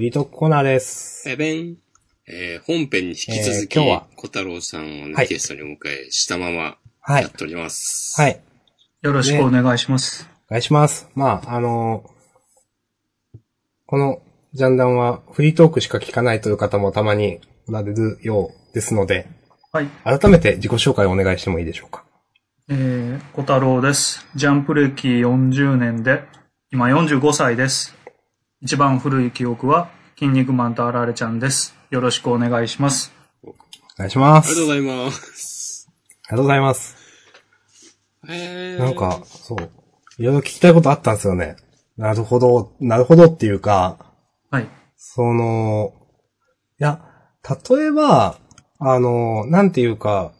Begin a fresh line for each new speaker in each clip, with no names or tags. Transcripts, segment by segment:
フリートークコーナーです。
えべん。えー本編に引き続き、
えー今日は
小太郎さんをね、
はい
ゲストにお迎えしたまま
はい
やっております。
はい。
よろしくお願いします。
お願いします。まあ、あのーこのジャンダンはフリートークしか聞かないという方もたまにおられるようですので、
はい。
改めて自己紹介をお願いしてもいいでしょうか。
えー、小太郎です。ジャンプ歴40年で、今45歳です。一番古い記憶は、筋肉マンとあられちゃんです。よろしくお願いします。
お願いします。
ありがとうございます。
ありがとうございます。
えー、
なんか、そう。いろいろ聞きたいことあったんですよね。なるほど、なるほどっていうか、
はい。
その、いや、例えば、あの、なんていうか、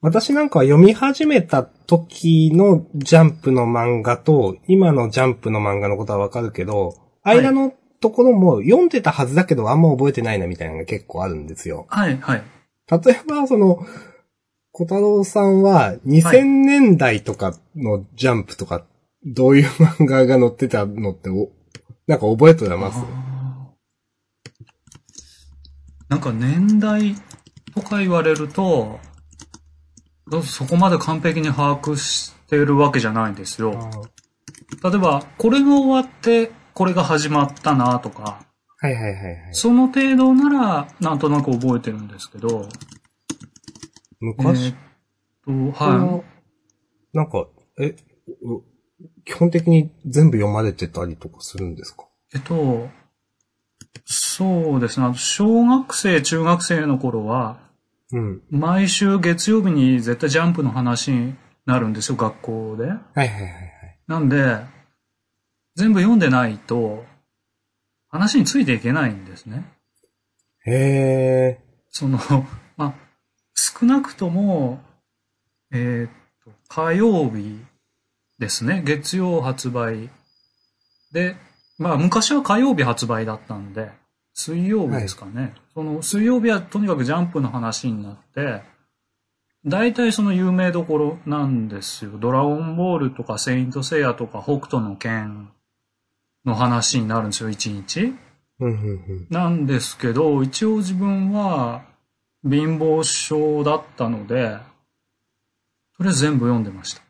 私なんかは読み始めた時のジャンプの漫画と、今のジャンプの漫画のことはわかるけど、
い
間のところも読んでたはずだけど、あんま覚えてないなみたいなのが結構あるんですよ。
はい、はい。
例えば、その、小太郎さんは2000年代とかのジャンプとか、どういう漫画が載ってたのってお、なんか覚えてます？
あーなんか年代とか言われると、そこまで完璧に把握してるわけじゃないんですよ。例えば、これが終わって、これが始まったなとか、
はいはいはいはい。
その程度なら、なんとなく覚えてるんですけど、
昔、
えーっと、は
なんか、え、う基本的に全部読まれてたりとかするんですか？
い。えっと、そうですね。小学生、中学生の頃は、
うん。
毎週月曜日に絶対ジャンプの話になるんですよ、学校で。
はいはいはいはい。
なんで、全部読んでないと、話についていけないんですね。
へ
その、まあ、少なくとも、えーっと、火曜日ですね。月曜発売。で、まあ、昔は火曜日発売だったんで、水曜日ですかね。その、水曜日はとにかくジャンプの話になって、大体その有名どころなんですよ。ドラゴンボールとかセイントセイヤとか北斗の剣の話になるんですよ、一日。なんですけど、一応自分は貧乏症だったので、とりあえず全部読んでました。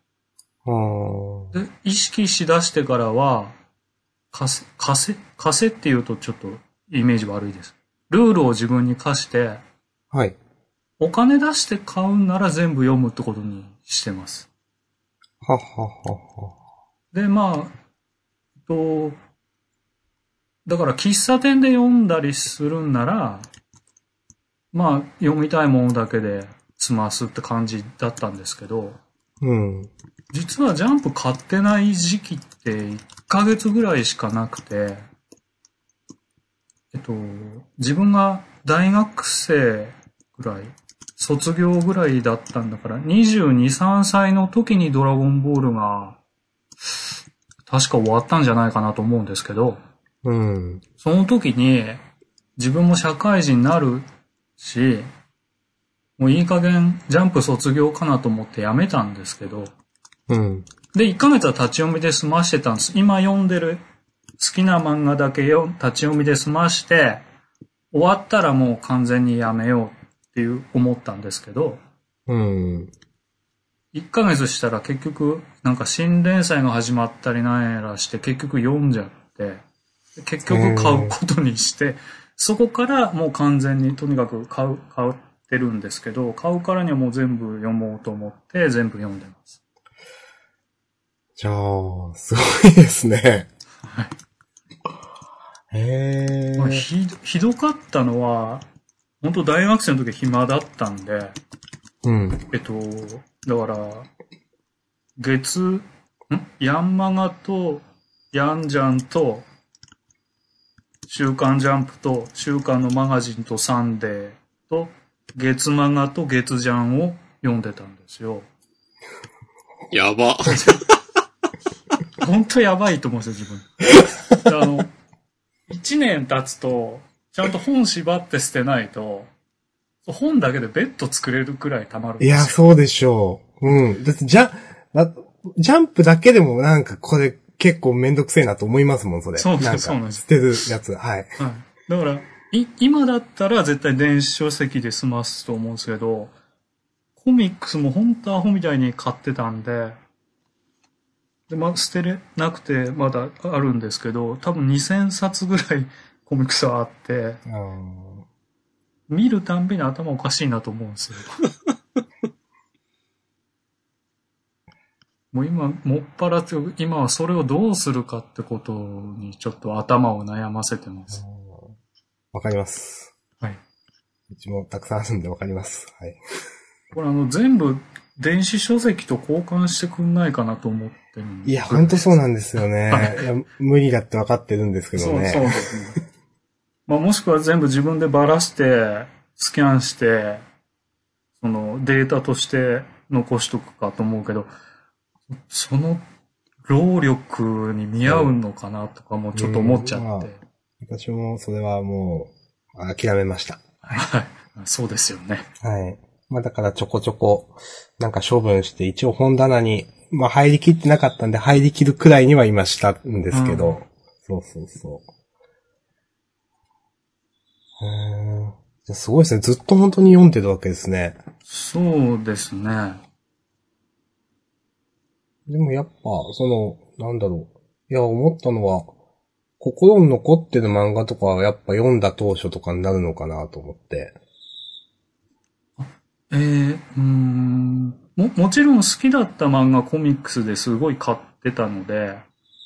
で、意識しだしてからは、貸せ、貸せ、貸せって言うとちょっとイメージ悪いです。ルールを自分に課して、
はい。
お金出して買うなら全部読むってことにしてます。
はっはっはっは。
で、まあ、えっと、だから喫茶店で読んだりするんなら、まあ、読みたいものだけで済ますって感じだったんですけど、
うん。
実はジャンプ買ってない時期って1ヶ月ぐらいしかなくて、えっと、自分が大学生ぐらい、卒業ぐらいだったんだから、22、3歳の時にドラゴンボールが、確か終わったんじゃないかなと思うんですけど、
うん。
その時に自分も社会人になるし、もういい加減ジャンプ卒業かなと思ってやめたんですけど、
うん。
で、1ヶ月は立ち読みで済ましてたんです。今読んでる好きな漫画だけよ立ち読みで済まして、終わったらもう完全にやめようっていう思ったんですけど、
うん。
1ヶ月したら結局、なんか新連載が始まったりなんやらして結局読んじゃって、結局買うことにして、そこからもう完全にとにかく買う、買ってるんですけど、買うからにはもう全部読もうと思って全部読んでます。
じゃあ、すごいですね。へえ。
まあ、ひどひどかったのは、本当大学生の時暇だったんで、
うん。
えっと、だから、月、ん？ヤンマガと、ヤンジャンと、週刊ジャンプと、週刊のマガジンとサンデーと、月マガと月ジャンを読んでたんですよ。
やば。
本当やばいと思うんですよ、自分。あの、一年経つと、ちゃんと本縛って捨てないと、本だけでベッド作れるくらい溜まるんですよ。
いや、そうでしょう。うん。だって、じゃ、だジャンプだけでもなんかこれ結構めんどくせえなと思いますもん、それ。
そうです
なん
そうなんです
か捨てるやつ。はい。
はい。だから、い、今だったら絶対電子書籍で済ますと思うんですけど、コミックスも本当アホみたいに買ってたんで、で、まあ、捨てれなくてまだあるんですけど、多分2000冊ぐらい コミックスはあって、
うん
見るたんびに頭おかしいなと思うんですよ。もう今、もっぱらと、今はそれをどうするかってことにちょっと頭を悩ませてます。
わかります。
はい。
うちもたくさんあるんでわかります。はい。
これあの、全部電子書籍と交換してくんないかなと思ってる
いや、ほんとそうなんですよね。
はい
いや無理だってわかってるんですけど
そう、そう
ね。
ですね。まあ、もしくは全部自分でばらして、スキャンして、そのデータとして残しとくかと思うけど、その労力に見合うのかなとかもちょっと思っちゃ
うんま
って。
私もそれはもう諦めました。
はい。そうですよね。
はい。まあだからちょこちょこ、なんか処分して、一応本棚に、まあ入りきってなかったんで入りきるくらいには今したんですけど、
うん
そうそうそう。へーじゃあすごいですね。ずっと本当に読んでるわけですね。
そうですね。
でもやっぱ、その、なんだろう。いや、思ったのは、心に残ってる漫画とかはやっぱ読んだ当初とかになるのかなと思って。
えー、うーん。も、もちろん好きだった漫画コミックスですごい買ってたので、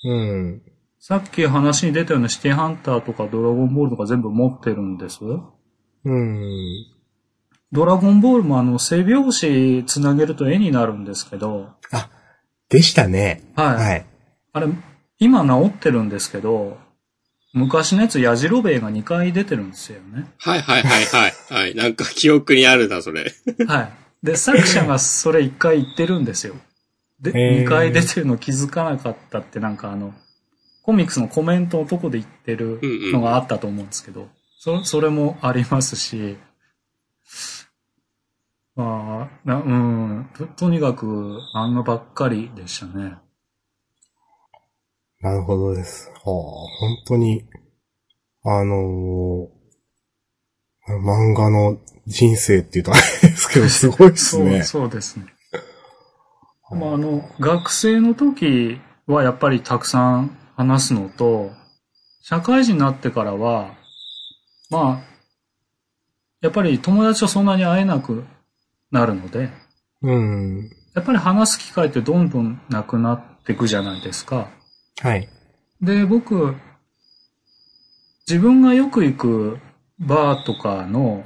うん。
さっき話に出たようなシティハンターとかドラゴンボールとか全部持ってるんです。
うん。
ドラゴンボールもあの背拍子つなげると絵になるんですけど、
あ、でしたね。
はい。
はい。
あれ、今治ってるんですけど、昔のやつ、ヤジロベエが2回出てるんですよね。
はいはいはいはい。はい。なんか記憶にあるな、それ。
はい。で、作者がそれ1回言ってるんですよ。で、
へー
2回出てるの気づかなかったってなんかあの、コミックスのコメントのとこで言ってるのがあったと思うんですけど、そそれもありますし、まあ、なうんと、とにかく漫画ばっかりでしたね。
なるほどです。はあ、本当に、あのー漫画の人生っていうとあれですけど、すごいです
そう、
ね。
そうですね。まあ、あの、学生の時はやっぱりたくさん話すのと、社会人になってからは、まあ、やっぱり友達とそんなに会えなくなるので、
うん。
やっぱり話す機会ってどんどんなくなっていくじゃないですか。
はい。
で、僕、自分がよく行くバーとかの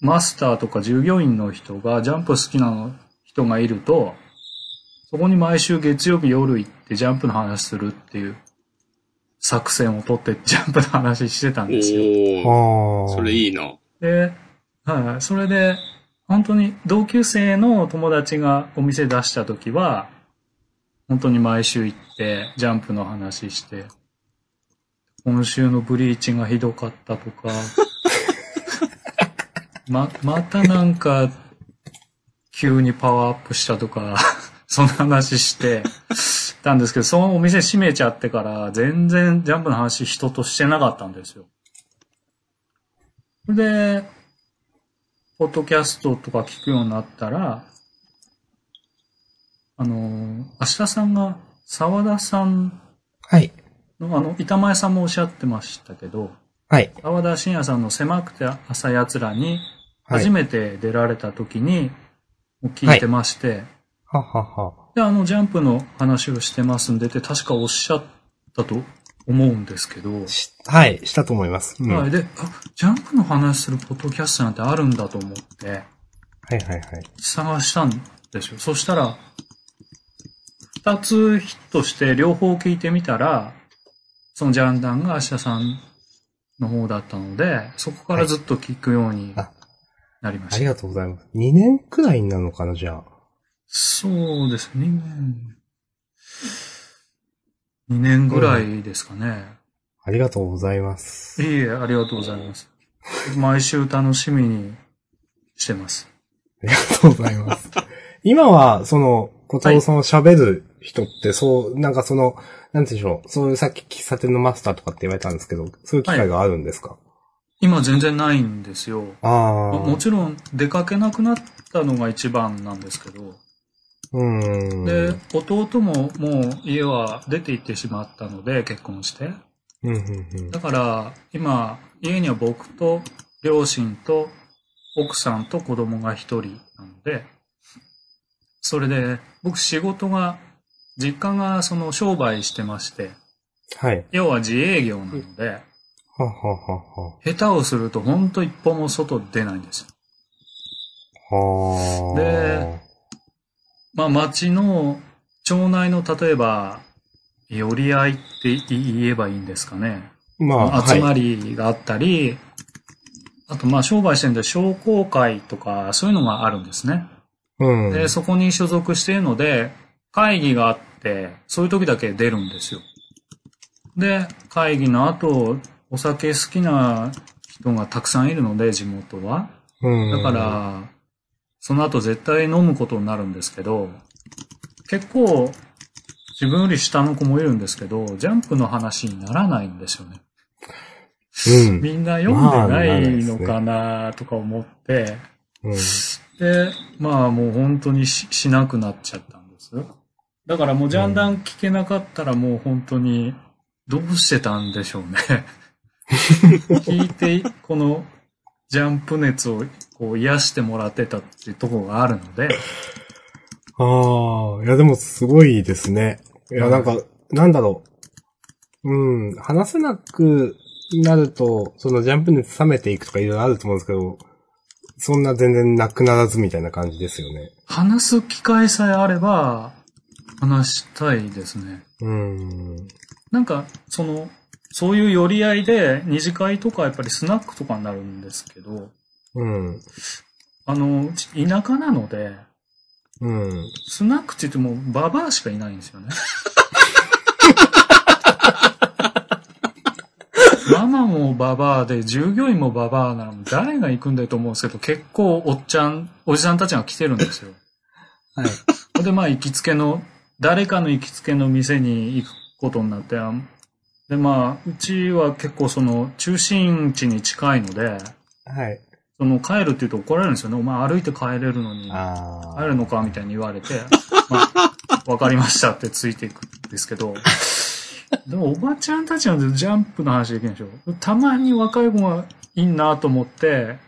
マスターとか従業員の人がジャンプ好きなの人がいると、そこに毎週月曜日夜行ってジャンプの話するっていう作戦を取ってジャンプの話してたんですよ。
お。それいいな。
で、はい、それで、本当に同級生の友達がお店出した時は、本当に毎週行って、ジャンプの話して、今週のブリーチがひどかったとか、ま、またなんか、急にパワーアップしたとか、そんな話してたんですけど、そのお店閉めちゃってから、全然ジャンプの話人としてなかったんですよ。で、ポッドキャストとか聞くようになったら、あの、明日さんが沢田さん
はい。
の、あの、板前さんもおっしゃってましたけど、
はい。
沢田信也さんの狭くて浅い奴らに
はい。
初めて出られた時に、もう聞いてまして、
ははは。
で、あの、ジャンプの話をしてますんでって確かおっしゃったと思うんですけど、
しはい。したと思います。うん。
はい。で、あ、ジャンプの話するポッドキャストなんてあるんだと思って、
はいはいはい。
探したんですよ。そしたら、二つヒットして両方聞いてみたら、そのジャンダンが明日さんの方だったので、そこからずっと聞くように
あ
なりました。
ありがとうございます。2年くらいになるのかな、じゃあ。
そうですね。2年。2年ぐらいですかね。
ありがとうございます。
いえいえ、ありがとうございます。毎週楽しみにしてます。
ありがとうございます。今は、その、小太郎さんは喋る人って、そう、なんかその、なんでしょう、そういうさっき喫茶店のマスターとかって言われたんですけど、そういう機会があるんですか、
今全然ないんですよ。
あ
も
あ。
もちろん出かけなくなったのが一番なんですけど、
うーん。
で、弟ももう家は出て行ってしまったので、結婚して。
うん、うん、うん。
だから、今、家には僕と両親と奥さんと子供が一人なので、それで、僕仕事が、実家がその商売してまして、
はい。
要は自営業なので、
ははは
下手をすると本当一歩も外出ないんですよ。
は。はあ。
で、まあ町の、町内の例えば、寄り合いって言えばいいんですかね。
まあ、
集ま
はい。
りがあったり、あとまあ商売してるんで商工会とかそういうのがあるんですね。
うん。
で、そこに所属しているので、会議があって、そういう時だけ出るんですよ。で、会議の後、お酒好きな人がたくさんいるので、地元は。
うん。
だから、その後絶対飲むことになるんですけど、結構、自分より下の子もいるんですけど、ジャンプの話にならないんですよね。
うん。
みんな読んでないのかなとか思って、
うん。
で、まあもう本当にししなくなっちゃったんです。だからもうジャンダン聞けなかったらもう本当にどうしてたんでしょうね。聞いて、このジャンプ熱をこう癒してもらってたっていうところがあるので、
ああ、いやでもすごいですね。いや、なんか、なんだろう。うん、話せなくなると、そのジャンプ熱冷めていくとかいろいろあると思うんですけど、そんな全然なくならずみたいな感じですよね。
話す機会さえあれば話したいですね。
うん。
なんか、その、そういう寄り合いで二次会とかやっぱりスナックとかになるんですけど、
うん。
あの、田舎なので、
うん。
スナックって言ってもババアしかいないんですよね。ママもババアで、従業員もババアなら誰が行くんだよと思うんですけど、結構おっちゃん、おじさんたちが来てるんですよ。
はい。
で、まあ行きつけの、誰かの行きつけの店に行くことになって、あで、まあ、うちは結構その中心地に近いので、
はい。
その帰るって言うと怒られるんですよね。お前歩いて帰れるのに。帰るのかみたいに言われて、まあ、わかりましたってついていくんですけど、でもおばちゃんたちはジャンプの話できないでしょ。たまに若い子がいいなと思って、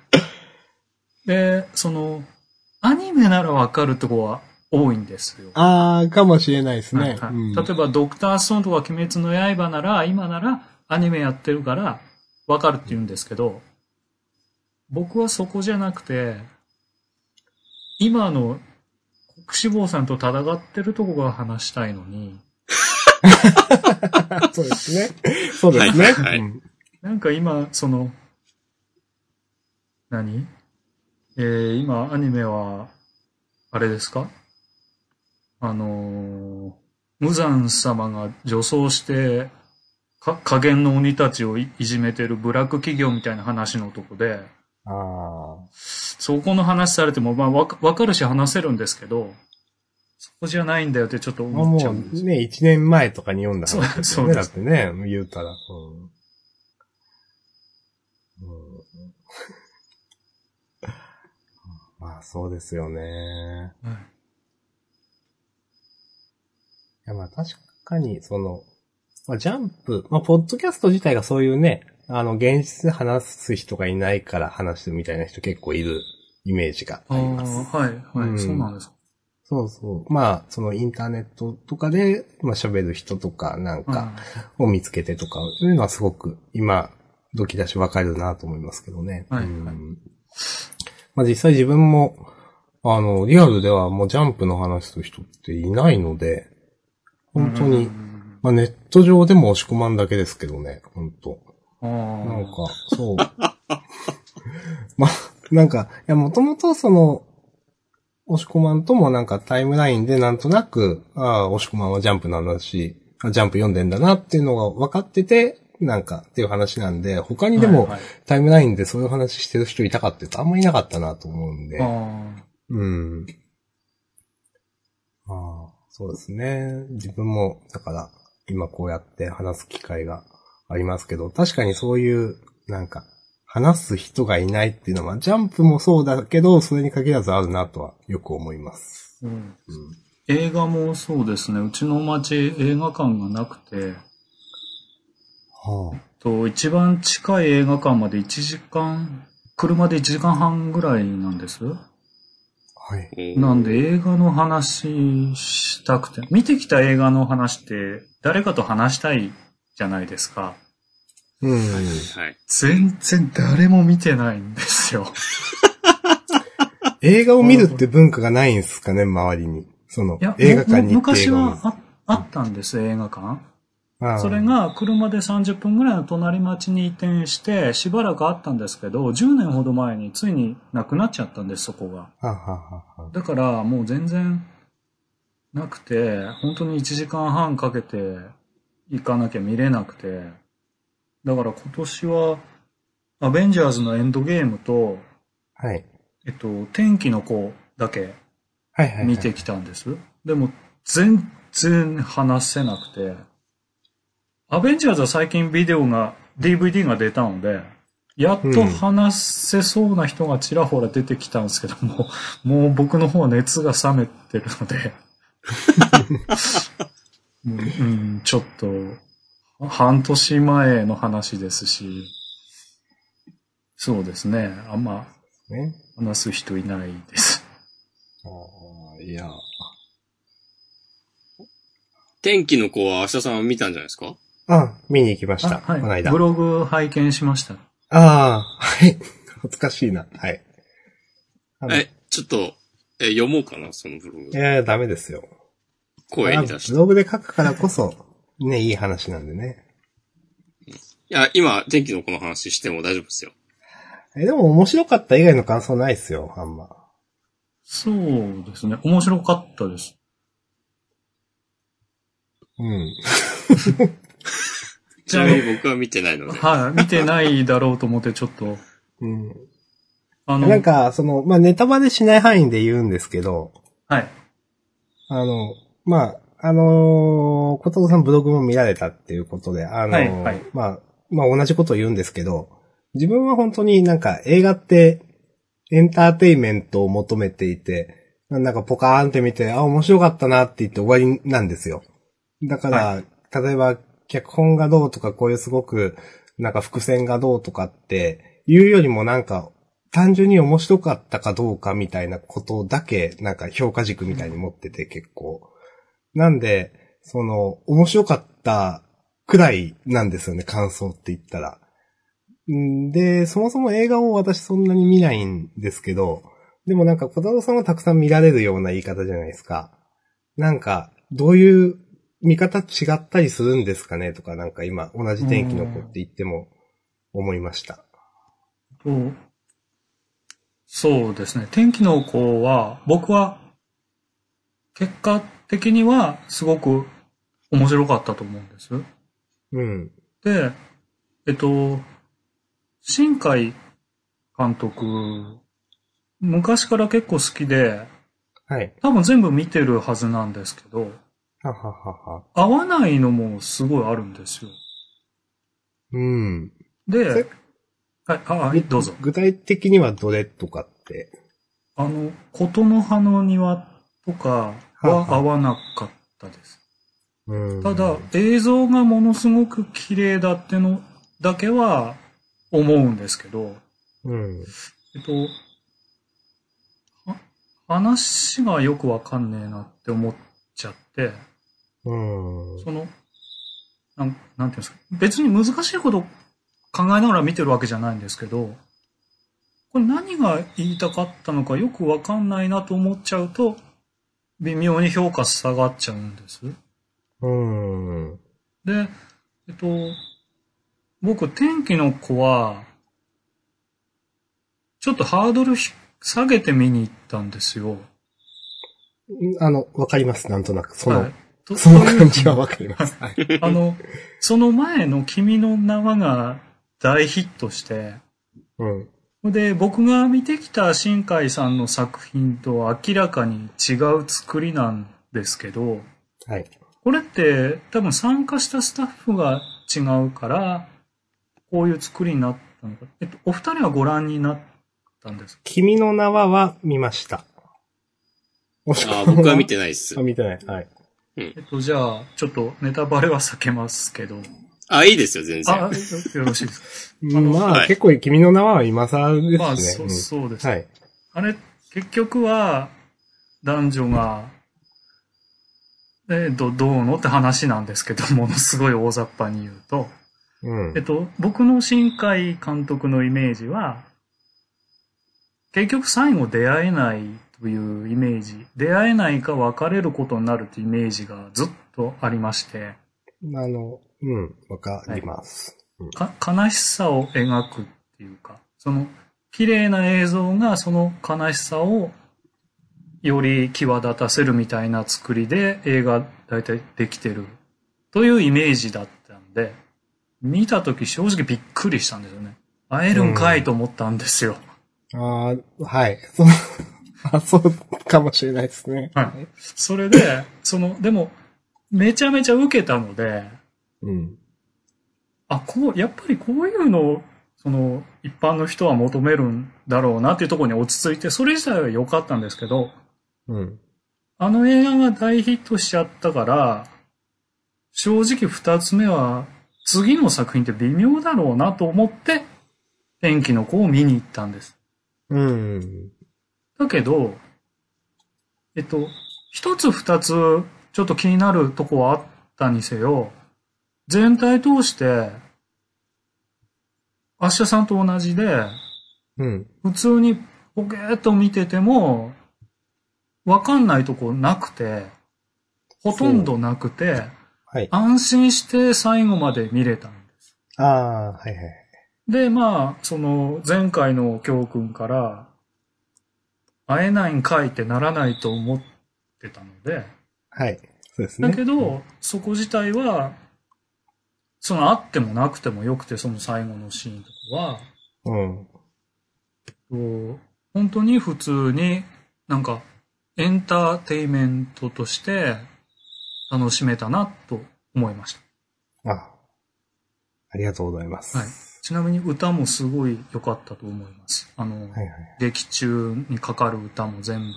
で、その、アニメならわかるとこは多いんですよ。
ああ、かもしれないですね。
はい例えば、ドクターストーンとか鬼滅の刃なら、今ならアニメやってるからわかるって言うんですけど、僕はそこじゃなくて、今の国志望さんと戦ってるとこが話したいのに、
そうですね。そうですね。
はいはい
うん
なんか今、その、何？えー、今、アニメは、あれですか？あのー、無惨様が女装して、か、加減の鬼たちをいいじめてるブラック企業みたいな話のとこで、
ああ。
そこの話されても、まあ、わかわかるし話せるんですけど、そこじゃないんだよってちょっと
まあ
思っちゃう
も
んです
うね、一年前とかに読んだ話ね。
そうそう
だってね、言うたら。うんうん まあそうですよね。
はい
いやまあ確かに、その、まあジャンプ、まあポッドキャスト自体がそういうね、あの、現実で話す人がいないから話すみたいな人結構いるイメージがあります。
はい、はい、
うん
そうなんですか。
そうそう。まあ、そのインターネットとかで、まあ喋る人とかなんか
うん
を見つけてとか、そういうのはすごく今、時だしわかるなと思いますけどね。
はい
うん
はい
まあ実際自分も、あの、リアルではもうジャンプの話する人っていないので、本当に、
うん。
まあネット上でも押し込まんだけですけどね、本当。
あ
なんか
あ、
そう。まあ、なんか、いや、もともとその、押し込まんともなんかタイムラインでなんとなく、ああ、押し込まんはジャンプなんだし、あジャンプ読んでんだなっていうのが分かってて、なんかっていう話なんで、他にでもタイムラインでそういう話してる人いたかっていうとあんまりいなかったなと思うんで。
あ
うん。ああ、そうですね。自分も、だから、今こうやって話す機会がありますけど、確かにそういう、なんか、話す人がいないっていうのは、ジャンプもそうだけど、それに限らずあるなとはよく思います。
うん
うん。
映画もそうですね。うちの町映画館がなくて、
は
と一番近い映画館まで1時間、車で1時間半ぐらいなんです。
あ。はい。
うん
なんで映画の話したくて、見てきた映画の話って誰かと話したいじゃないですか。
うん。
はい。
全然誰も見てないんですよ。
映画を見るって文化がないんですかね、周りに。その映画館に行って
昔
映画を見る。
はああったんです、映画館。それ、が車で30分ぐらいの隣町に移転して、しばらくあったんですけど、10年ほど前についになくなっちゃったんです、そこが。だからもう全然なくて、本当に1時間半かけて行かなきゃ見れなくて、だから今年は、アベンジャーズのエンドゲームと、
はい。
えっと、天気の子だけ。見てきたんです。でも、全然話せなくて、アベンジャーズは最近ビデオが、DVD が出たので、やっと話せそうな人がちらほら出てきたんですけども、もう僕の方は熱が冷めてるので、うんうん、ちょっと、半年前の話ですし、そうですね、あんま
ね。
話す人いないです。
ああ、いや。
天気の子は明日さんは見たんじゃないですか？
あ、見に行きました。
あはい。
この間。
ブログ拝見しました。
ああ、はい。懐かしいな。はい。
え、ちょっと、え、読もうかな、そのブログ。
やいや、ダメですよ。
声に出して。
ブログで書くからこそ、ね、いい話なんでね。
いや、今、天気の子の話しても大丈夫ですよ。
え、でも面白かった以外の感想ないっすよ、あんま。
そうですね。面白かったです。
うん。
ちなみに僕は見てないので。
はい。見てないだろうと思ってちょっと、
うん。
あの、
なんか、その、まあ、ネタバレしない範囲で言うんですけど、
はい。
あの、まあ、あのー、小藤さんブログも見られたっていうことで、あのー
はいはい
まあ、まあ同じことを言うんですけど、自分は本当になんか映画ってエンターテイメントを求めていて、なんかポカーンって見て、あ、面白かったなって言って終わりなんですよ。だから、例えば脚本がどうとかこういうすごくなんか伏線がどうとかっていうよりもなんか単純に面白かったかどうかみたいなことだけなんか評価軸みたいに持ってて結構。なんで、その、面白かったくらいなんですよね、感想って言ったら。んで、そもそも映画を私そんなに見ないんですけど、でもなんか小太郎さんはたくさん見られるような言い方じゃないですか。なんか、どういう見方違ったりするんですかねとか、なんか今、同じ天気の子って言っても思いました。
とそうですね。天気の子は、僕は、結果的にはすごく面白かったと思うんです。
うん。
で、えっと、新海監督、昔から結構好きで、
はい。
多分全部見てるはずなんですけど、
はははは。
合わないのもすごいあるんですよ。
うん。
で
え、
はい、あ、はいどうぞ。
具体的にはどれとかって？
あの、琴の葉の庭とかは合わなかったです。
うん。
ただ、映像がものすごく綺麗だってのだけは思うんですけど、
うん。
えっと、は話がよくわかんねえなって思っちゃって、
うん。
その、なん、なんていうんですか、別に難しいこと考えながら見てるわけじゃないんですけど、これ何が言いたかったのかよくわかんないなと思っちゃうと、微妙に評価下がっちゃうんです。
うん。
で、えっと、僕、天気の子は、ちょっとハードルひ下げて見に行ったんですよ。
あの、わかります、なんとなく。その、
はいと
その感じはわかります。はい。
あの、その前の君の名はが大ヒットして、
うん。
で、僕が見てきた新海さんの作品と明らかに違う作りなんですけど、
はい。
これって多分参加したスタッフが違うから、こういう作りになったのか。えっと、お二人はご覧になったんですか？
君の名はは見ました。
あー僕は見てないっす
あ、。見てない。はい。
えっと、じゃあ、ちょっとネタバレは避けますけど。
あ、いいですよ、全
あ、
然。
よよろしいです
うん まあ、
はい
結構君の名は今更ですね。
か。まあ、そ
うん
そうです。
はい。
あれ、結局は、男女が、えど、どうのって話なんですけど、ものすごい大雑把に言うと。
うん
えっ。と、僕の新海監督のイメージは、結局最後出会えないというイメージ、出会えないか別れることになるというイメージがずっとありまして、
あの、うん、わかります。
か悲しさを描くっていうか、その綺麗な映像がその悲しさをより際立たせるみたいな作りで映画大体できてるというイメージだったんで、見たとき正直びっくりしたんですよね。会えるんかいと思ったんですよ。
ああ、はい。あ、そうかもしれないですね。
はい。それで、その、でも、めちゃめちゃ受けたので、
うん。
あ、こう、やっぱりこういうのを、その、一般の人は求めるんだろうなっていうところに落ち着いて、それ自体は良かったんですけど、
うん。
あの映画が大ヒットしちゃったから、正直二つ目は、次の作品って微妙だろうなと思って、天気の子を見に行ったんです。
うん。
だけど、えっと、一つ二つ、ちょっと気になるとこはあったにせよ、全体通して、アッシャさんと同じで、
うん。
普通にポケーっと見てても、わかんないとこなくて、ほとんどなくて、
はい。
安心して最後まで見れたんです。
ああ、はいはい。
で、まあ、その前回の教訓から、会えないんかいってならないと思ってたので、
はい。そうですね。
だけど、そこ自体は、そのあってもなくてもよくて、その最後のシーンとかは、
うん。
本当に普通になんかエンターテイメントとして楽しめたなと思いまし
あ、ありがとうございます。
た。はい。ちなみに歌もすごい良かったと思います。あの、
はいはい。
劇中にかかる歌も全部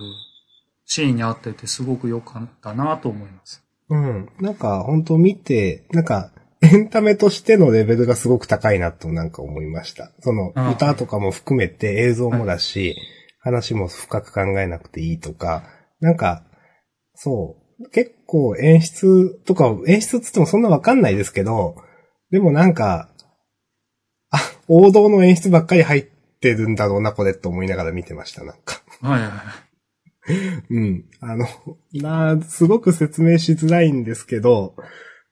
シーンに合っててすごく良かったなと思います。
うん。なんか、本当見て、なんか、エンタメとしてのレベルがすごく高いなとなんか思いました。その、歌とかも含めて映像もだし、話も深く考えなくていいとか、なんか、そう、結構演出とか、演出っつってもそんなわかんないですけど、でもなんか、あ、王道の演出ばっかり入ってるんだろうな、これって思いながら見てました、なんか。
はいはいはい。
うん。あの、なすごく説明しづらいんですけど、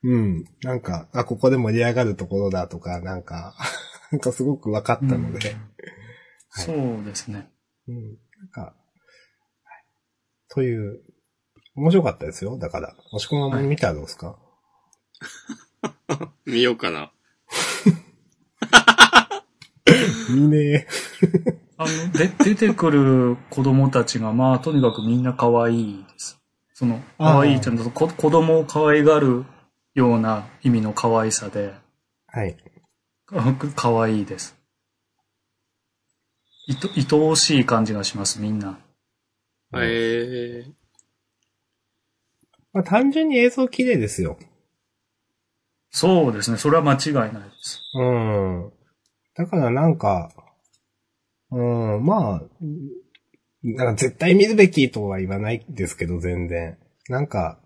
うん。なんか、あ、ここで盛り上がるところだとか、なんか、なんかすごく分かったので、はい
そうですね。
うん。なんか、はいという、面白かったですよ。だから、もしくは見たらどうですか、
見ようかな。
見ね
あの、で、出てくる子供たちが、まあ、とにかくみんな可愛いです。その、可愛いちゃんと、こ子供を可愛がるような意味の可愛さで、
はい。
か可愛いです。いと、愛おしい感じがします、みんな。
えー、
まあ単純に映像綺麗ですよ。
そうですね、それは間違いないです。
うん。だからなんか、うん、まあ、なんか絶対見るべきとは言わないですけど、全然。なんか、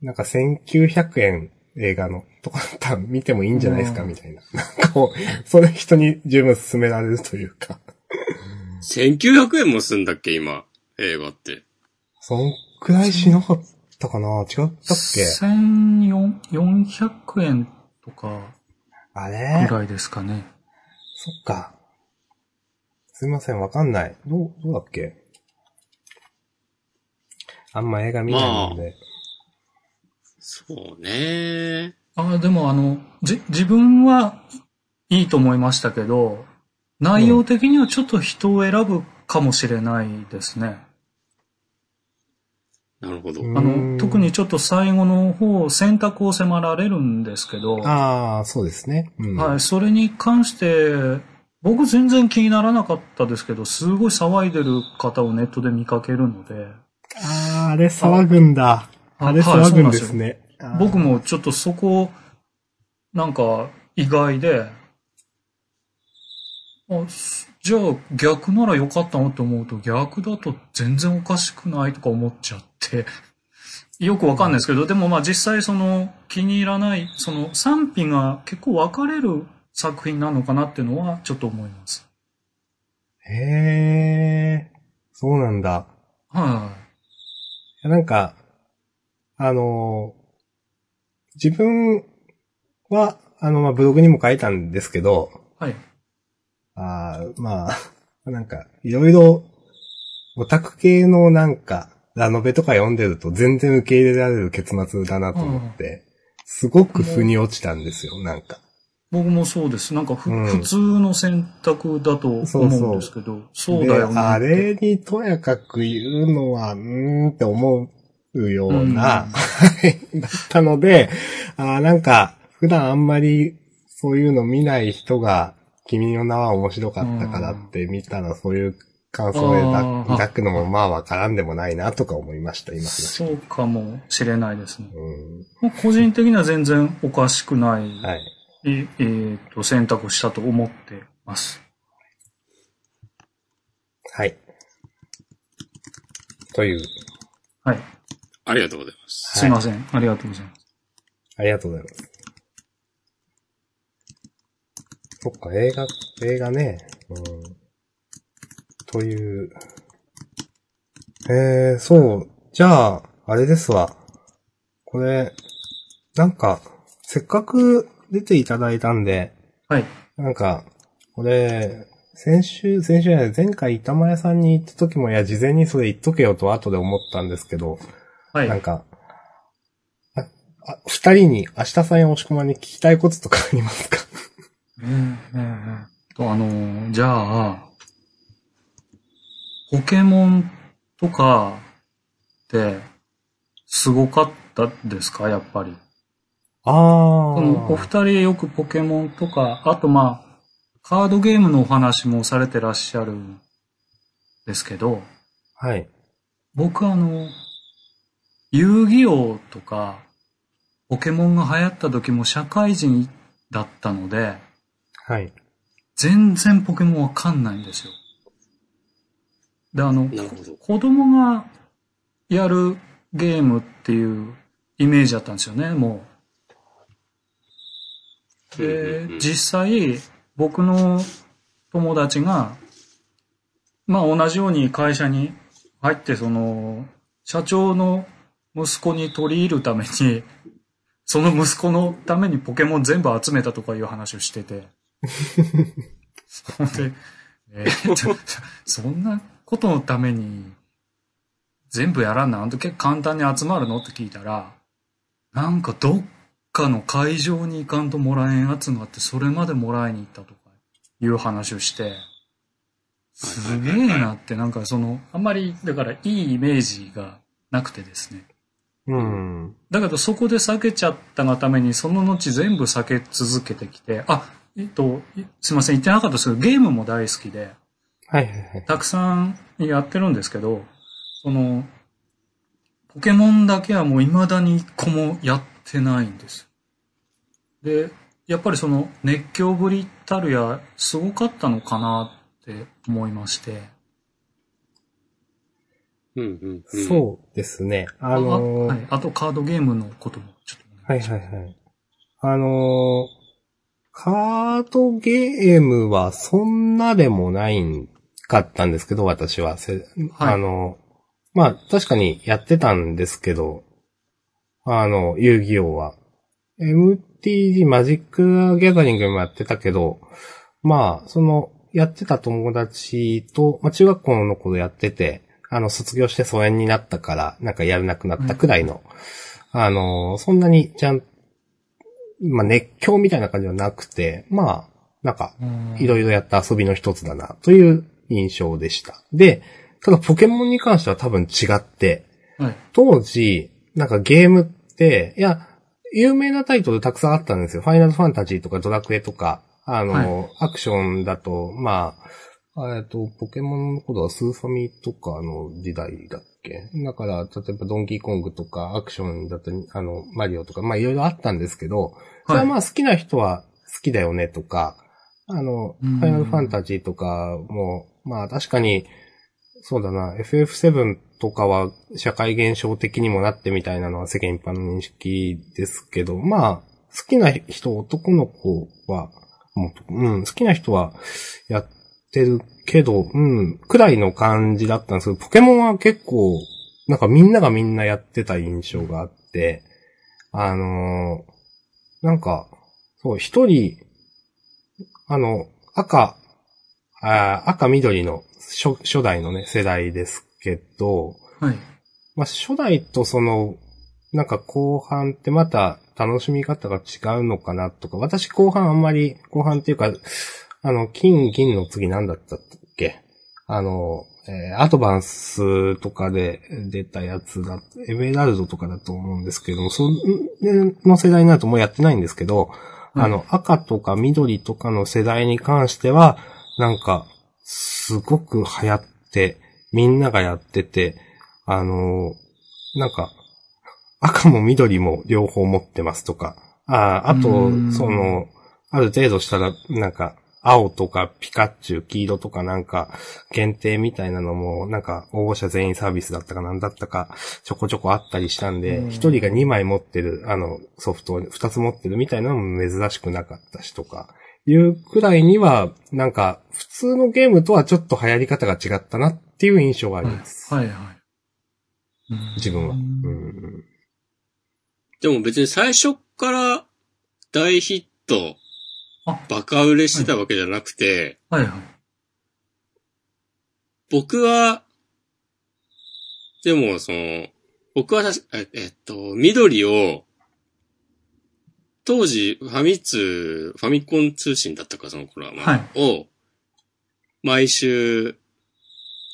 なんか1900円映画のとかだったら見てもいいんじゃないですか、
うん
みたいな。なんかこう、それ人に十分勧められるというか。
1900円もすんだっけ、今、映画って。
そんくらいしなかったかな？違ったっけ
？1400円とか
あれ？
ぐらいですかね。
そっか。すいません、わかんない。どう、どうだっけ？あんま映画見ないので。
そうね。
あでもあの、じ、自分はいいと思いましたけど、内容的にはちょっと人を選ぶかもしれないですね。
なるほど。
あの、特にちょっと最後の方、選択を迫られるんですけど、
ああ、そうですね。うん。
はい、それに関して、僕全然気にならなかったですけど、すごい騒いでる方をネットで見かけるので、
ああ、あれ騒ぐんだ。
あ
あれ
はい
騒ぐんですね。あー
僕もちょっとそこ、なんか意外で、あすじゃあ逆ならよかったなって思うと逆だと全然おかしくないとか思っちゃって、よくわかんないですけど、でもまあ実際その気に入らない、その賛否が結構分かれる作品なのかなっていうのはちょっと思います。
へえ、そうなんだ。
はい
なんか、あのー自分は、あの、まあ、ブログにも書いたんですけど、
い。はい。
あーまあ、なんか、いろいろ、オタク系のなんか、ラノベとか読んでると全然受け入れられる結末だなと思って、すごく腑に落ちたんですよ、なんか。
僕もそうです。なんかふ、
うん
普通の選択だと思うんですけど、そうだよね
あれにとやかく言うのは、うーんって思うような、はい だったので、あーなんか、普段あんまりそういうの見ない人が、君の名は面白かったからって見たら、そういう感想で抱くのもまあわからんでもないなとか思いました、今話。
そうかもしれないですね。
うん。
個人的には全然おかしくない、
はい。
ええーと選択をしたと思ってます。
はい。という、
はい。
ありがとうございます。
すいません。ありがとうございます。
ありがとうございます。そっか、映画、映画ね。うん。という。えー、そう。じゃあ、あれですわ。これ、なんか、せっかく出ていただいたんで、
はい。
なんか、これ、先週、先週じゃない、前回板前さんに行った時も、いや、事前にそれ言っとけよと後で思ったんですけど、
はい。
なんか、あ、あ二人に明日さんや押し込まに聞きたいこととかありますか？
うんうんうんと、あのー、じゃあ、ポケモンとかって、すごかったですか？やっぱり。
あ
そのお
あ。
二人よくポケモンとか、あとまあ、カードゲームのお話もされてらっしゃるんですけど、
はい。
僕あの、遊戯王とか、ポケモンが流行った時も社会人だったので、
はい。
全然ポケモンわかんないんですよ。で、あの。子供がやるゲームっていうイメージだったんですよね、もう。
うんうん
で
うん、
実際、僕の友達が、まあ同じように会社に入って、その、社長の息子に取り入るために、その息子のためにポケモン全部集めたとかいう話をしてて。そんで、えーちょそんなことのために全部やらんな、あの時結構簡単に集まるの？って聞いたら、なんかどっかの会場に行かんともらえんやつがあって、それまでもらいに行ったとかいう話をして、すげえなって、なんかその、あんまり、だからいいイメージがなくてですね。
うん。
だけどそこで避けちゃったがために、その後全部避け続けてきて、あ、えっと、いすいません、言ってなかったですけど、ゲームも大好きで、
はいはいはい。
たくさんやってるんですけど、その、ポケモンだけはもう未だに一個もやってないんです。で、やっぱりその熱狂ぶりたるやすごかったのかなって思いまして。
うんうんうん。
そうですね。あのー
はい。あとカードゲームのこともちょっとお
はい。はいはい。あのーカードゲームはそんなでもないんかったんですけど、私は。せ
はい
あの、まあ確かにやってたんですけど、あの、遊戯王は。MTG、マジックギャザリングもやってたけど、まあ、その、やってた友達と、まあ中学校の頃やってて、あの、卒業して疎遠になったから、なんかやれなくなったくらいの、あの、そんなにちゃん、まあ熱狂みたいな感じはなくて、まあ、なんか、
うん
いろいろやった遊びの一つだな、という印象でした。で、ただポケモンに関しては多分違って、
はい。
当時、なんかゲームって、いや、有名なタイトルたくさんあったんですよ。ファイナルファンタジーとかドラクエとか、あの、アクションだと、まあ、えっと、ポケモンの頃はスーファミとかの時代だっけ？だから、例えばドンキーコングとかアクションだと、あの、マリオとか、まあいろいろあったんですけど、それはまあ好きな人は好きだよねとか、あの、フ
うん。
ァイナルファンタジーとかも、まあ確かに、そうだな、FF7 とかは社会現象的にもなってみたいなのは世間一般の認識ですけど、まあ、好きな人、男の子は、もう、うん、好きな人はやってるけど、うん、くらいの感じだったんですけど、ポケモンは結構、なんかみんながみんなやってた印象があって、あのーなんか、そう、一人、あの、赤、あー赤緑の初初代のね、世代ですけど、
はい。
まあ、初代とその、なんか後半ってまた楽しみ方が違うのかなとか、私後半あんまり、後半っていうか、あの、金、銀の次何だったっけ？あの、えーアドバンスとかで出たやつだ、エメラルドとかだと思うんですけども、その世代になるともうやってないんですけど、
うん。
あの、赤とか緑とかの世代に関しては、なんか、すごく流行って、みんながやってて、あの、なんか、赤も緑も両方持ってますとか、ああ、あと
う、ん。
その、ある程度したら、なんか、青とかピカチュウ、黄色とかなんか、限定みたいなのも、なんか、応募者全員サービスだったかなんだったか、ちょこちょこあったりしたんで
う、ん
一人が2枚持ってる、あの、ソフトを2つ持ってるみたいなのも珍しくなかったしとか、いうくらいには、なんか、普通のゲームとはちょっと流行り方が違ったなっていう印象があります。
はいはい。うん
自分は。うん。
でも別に最初から大ヒット
あ、
バカ売れしてたわけじゃなくて、
はいはい。
僕は、でもその、僕はええっと、緑を、当時、ファミ通、ファミコン通信だったか、その頃は、まあ
はい
を、毎週、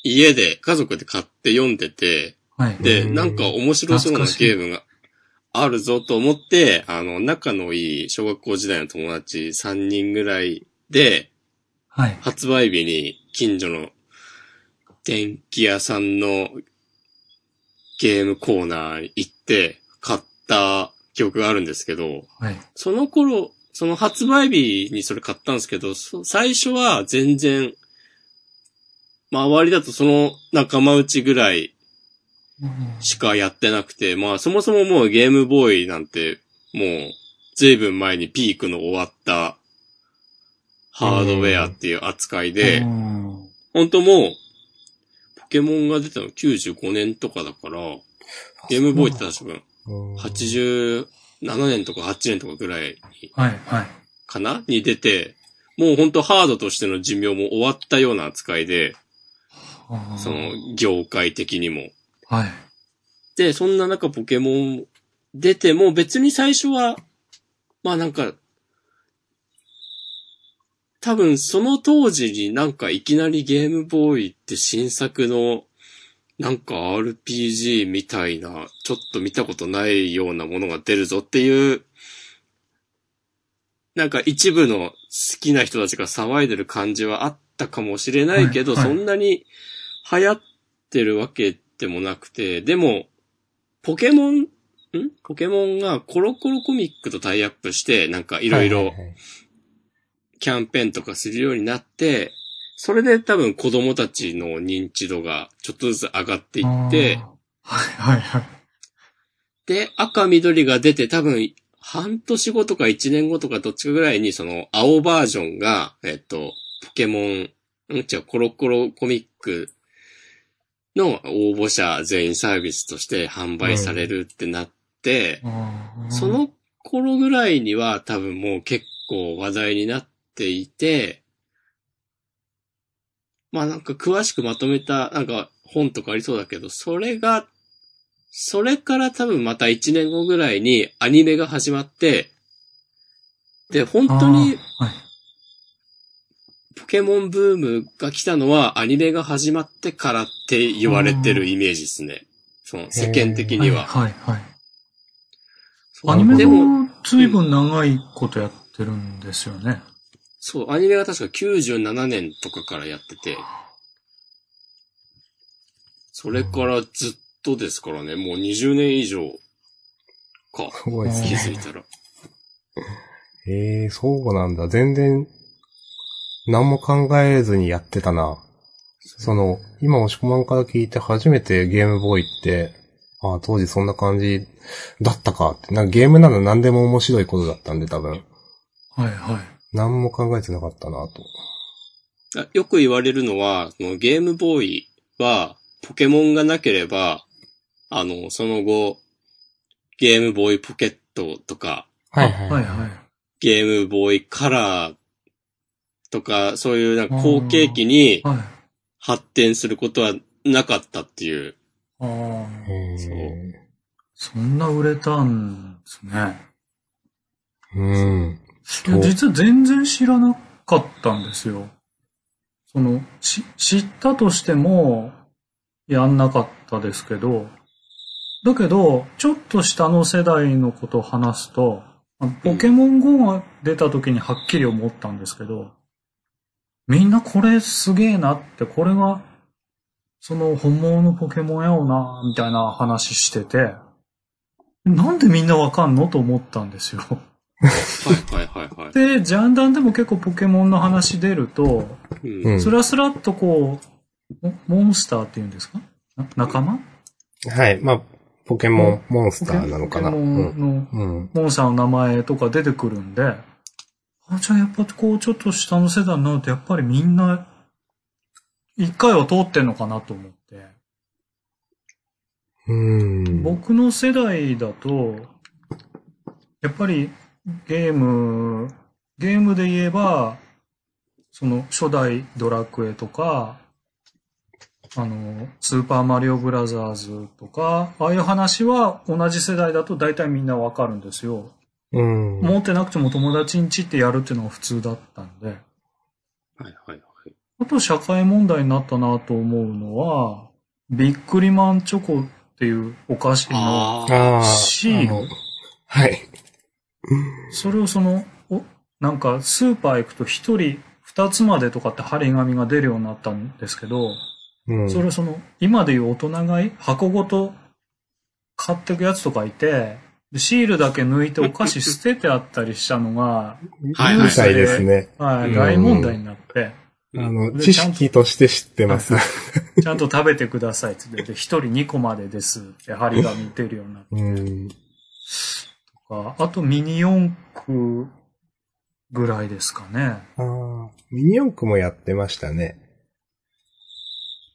家で、家族で買って読んでて、
はい。
で、
うん
なんか面白そうなゲームがあるぞと思って、あの、仲のいい小学校時代の友達3人ぐらいで、
はい。
発売日に近所の電気屋さんのゲームコーナーに行って買った記憶があるんですけど、
はい。
その頃、その発売日にそれ買ったんですけど、そ最初は全然、周りだとその仲間内ぐらいしかやってなくて、まあそもそももうゲームボーイなんて、もう随分前にピークの終わったハードウェアっていう扱いで、
うん
本当もう、ポケモンが出たの95年とかだから、ゲームボーイって確か
うん
87年とか8年とかぐらい
はい。はい。
かなに出て、もう本当ハードとしての寿命も終わったような扱いで、その業界的にも。
はい。
で、そんな中ポケモン出ても別に最初は、まあなんか、多分その当時になんかいきなりゲームボーイって新作のなんか RPG みたいな、ちょっと見たことないようなものが出るぞっていう、なんか一部の好きな人たちが騒いでる感じはあったかもしれないけど、
はいはい
そんなに流行ってるわけでもなくて、でも、ポケモン、ん？ポケモンがコロコロコミックとタイアップして、なんかいろいろキャンペーンとかするようになって、それで多分子供たちの認知度がちょっとずつ上がっていって、
はいはいはい。
で、赤緑が出て多分半年後とか1年後とかどっちかぐらいにその青バージョンが、えっと、ポケモン、ん？違う、コロコロコミックの応募者全員サービスとして販売されるってなって、そ、の頃ぐらいには多分もう結構話題になっていて、まあなんか詳しくまとめたなんか本とかありそうだけど、それが、それから多分また1年後ぐらいにアニメが始まって、で、本当に。ポケモンブームが来たのはアニメが始まってからって言われてるイメージですね。その世間的には。
はい、はい。
そう
アニメ
も、
も随分長いことやってるんですよね。
そう、アニメが確か97年とかからやってて、それからずっとですからね、もう20年以上か、
すごいです
気
ね。
づいたら。
ええそうなんだ。全然、何も考えずにやってたな。その、今押し込まんから聞いて初めてゲームボーイって、ああ、当時そんな感じだったかって。なんかゲームなら何でも面白いことだったんで多分、
はい、はい。
何も考えてなかったなと。
あよく言われるのは、そのゲームボーイは、ポケモンがなければ、あの、その後、ゲームボーイポケットとか、
はい
あはい、はい。
ゲームボーイカラーとか、そういうなんか後継機に
はい。
発展することはなかったっていう。
ああ、
へ
そう
え
そんな売れたんですね。
うん。
いや実は全然知らなかったんですよ。その、し、知ったとしても、やんなかったですけど、だけど、ちょっと下の世代のことを話すと、あポケモン GO が出た時にはっきり思ったんですけど、みんなこれすげえなって、これが、その本物のポケモンやよな、みたいな話してて、なんでみんなわかんのと思ったんですよ。
はいはいはいはい。
で、ジャンダンでも結構ポケモンの話出ると、
うん
うん
スラスラっとこう、モモンスターって言うんですか？な仲間？
はい。まあ、ポケモン、モンスターなのかな。
ポケモ
うん。
ンの
うん。
モンスターの名前とか出てくるんで、あ、じゃあやっぱこうちょっと下の世代になるとやっぱりみんな、一回は通ってんのかなと思って。
うん。
僕の世代だと、やっぱりゲーム、ゲームで言えば、その初代ドラクエとか、あの、スーパーマリオブラザーズとか、ああいう話は同じ世代だと大体みんなわかるんですよ。
うん。
持ってなくても友達ん家ってやるっていうのが普通だったんで。
はいはいはい。
あと社会問題になったなと思うのは、ビックリマンチョコっていうお菓子の。シール
あのはい。
それをその、おなんかスーパー行くと一人二つまでとかって張り紙が出るようになったんですけど、
うん。
それをその、今でいう大人買い箱ごと買ってくやつとかいて、でシールだけ抜いてお菓子捨ててあったりしたのが、
はい
みたいですね。
はい、
うん
大問題になって、
あの、
で
知識として知ってます。
ちゃんと 食べてくださいって言って、で一人二個までですって張り紙出るようになって
うん。
とか、あとミニ四駆ぐらいですかね。
ああ。ミニ四駆もやってましたね。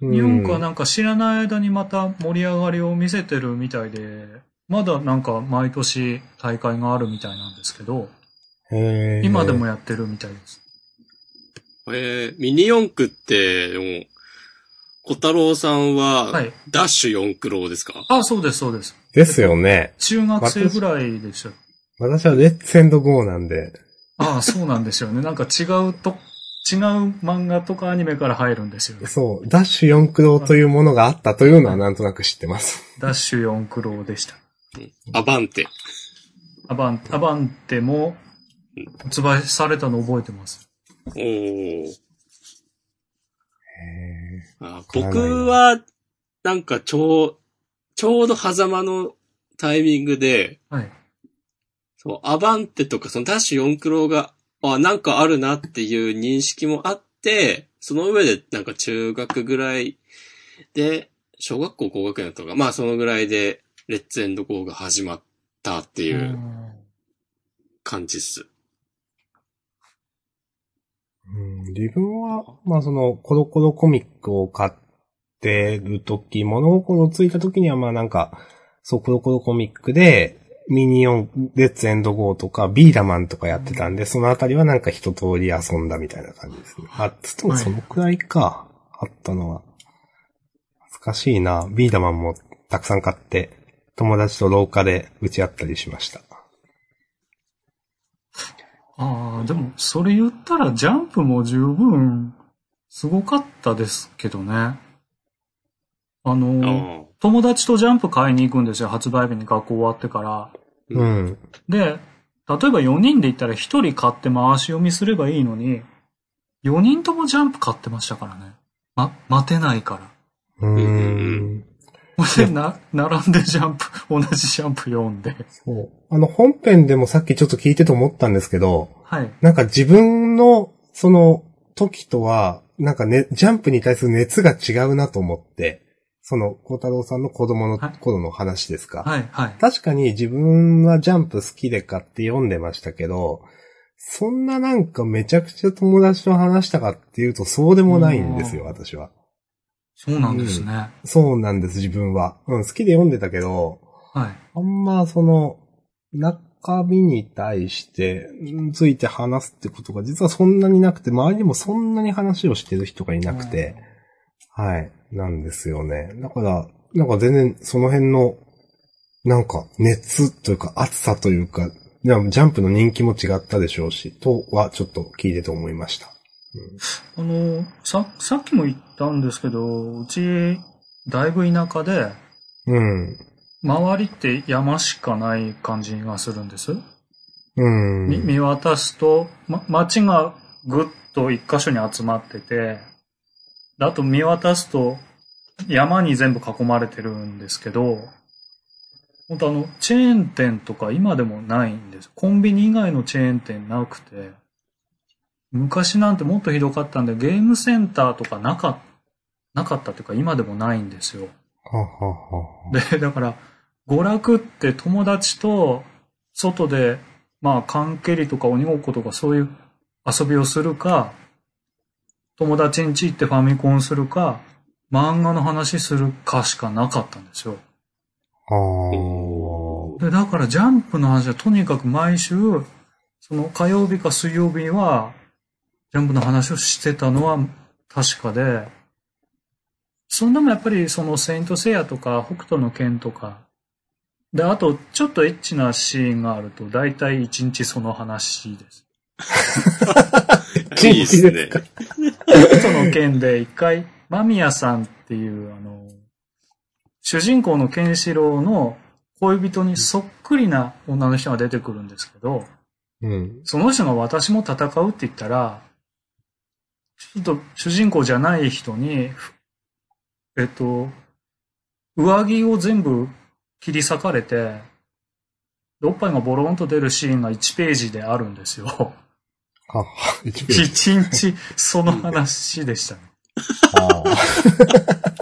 うん
ミニ四駆はなんか知らない間にまた盛り上がりを見せてるみたいで、まだなんか毎年大会があるみたいなんですけど、
へー
今でもやってるみたいです。
えー、ミニ四駆って、でも、小太郎さんは、
はい。
ダッシュ四駆郎ですか？
あ、そうです、そうです。
ですよね。
中学生ぐらいでした。
私はレッツエンドゴーなんで。
ああ、そうなんですよね。なんか違うと、違う漫画とかアニメから入るんですよね。
そう、ダッシュ四駆堂というものがあったというのはなんとなく知ってます。
ダッシュ四駆郎でした。
アバンテ。
アバン、アバンテも発売されたの覚えてます。
おー。
へ
あ僕は、なんかちょう、ちょうど狭間のタイミングで、
はい。
そう、アバンテとかそのダッシュ四駆郎が、あ、なんかあるなっていう認識もあって、その上でなんか中学ぐらいで、小学校高学年とか、まあそのぐらいで、レッツエンドゴーが始まったっていう感じっす。
うん自分は、まあその、コロコロコミックを買ってるとき、物心ついたときにはまあなんか、そう、コロコロコミックで、ミニオン、レッツエンドゴーとか、ビーダマンとかやってたんで、そのあたりはなんか一通り遊んだみたいな感じですね。あ、つってもそのくらいか、あったのは。懐かしいな。ビーダマンもたくさん買って、友達と廊下で打ち合ったりしました。
ああ、でも、それ言ったら、ジャンプも十分、すごかったですけどね。あの、
あ
友達とジャンプ買いに行くんですよ、発売日に学校終わってから。
うん。
で、例えば4人で行ったら1人買って回し読みすればいいのに、4人ともジャンプ買ってましたからね。ま、待てないから。
うーん。
な、並んでジャンプ、同じジャンプ読んで。
そう。あの、本編でもさっきちょっと聞いてて思ったんですけど、
はい。
なんか自分の、その、時とは、なんかね、ジャンプに対する熱が違うなと思って、その、小太郎さんの子供の
はい
頃の話ですか。
はい、はい。
確かに自分はジャンプ好きで買って読んでましたけど、そんななんかめちゃくちゃ友達と話したかっていうとそうでもないんですよ、
うん
私は。
そうなんですね。
そうなんです、自分は。うん、好きで読んでたけど、
はい。
あんまその、中身に対して、んついて話すってことが実はそんなになくて、周りにもそんなに話をしてる人がいなくて、はい、なんですよね。だから、なんか全然その辺の、なんか熱というか熱さというか、ジャンプの人気も違ったでしょうし、とはちょっと聞いてて思いました。
あの、さ、さっきも言ったんですけど、うち、だいぶ田舎で、
うん。
周りって山しかない感じがするんです。
うん。
み見渡すと、ま、町がぐっと一箇所に集まってて、であと見渡すと山に全部囲まれてるんですけど、本当あの、チェーン店とか今でもないんです。コンビニ以外のチェーン店なくて、昔なんてもっとひどかったんで、ゲームセンターとかなかなかったっていうか今でもないんですよ。
はははは。
で、だから、娯楽って友達と外で、まあ、缶蹴りとか鬼ごっことかそういう遊びをするか、友達ん家行ってファミコンするか、漫画の話するかしかなかったんですよ。
あ
で、だからジャンプの話はとにかく毎週、その火曜日か水曜日には、ジャンプの話をしてたのは確かで、そんでもやっぱりそのセイントセイヤとか北斗の剣とか、で、あとちょっとエッチなシーンがあると大体一日その話です。
あ。
いいですね。
北斗の剣で一回、間宮さんっていう、あの、主人公のケンシロウの恋人にそっくりな女の人が出てくるんですけど、
うん。
その人が私も戦うって言ったら、ちょっと主人公じゃない人に、ふえっと、上着を全部切り裂かれて、でおっぱいがボロンと出るシーンが1ページであるんですよ。
はは、一ページ。
一日その話でしたね。
あ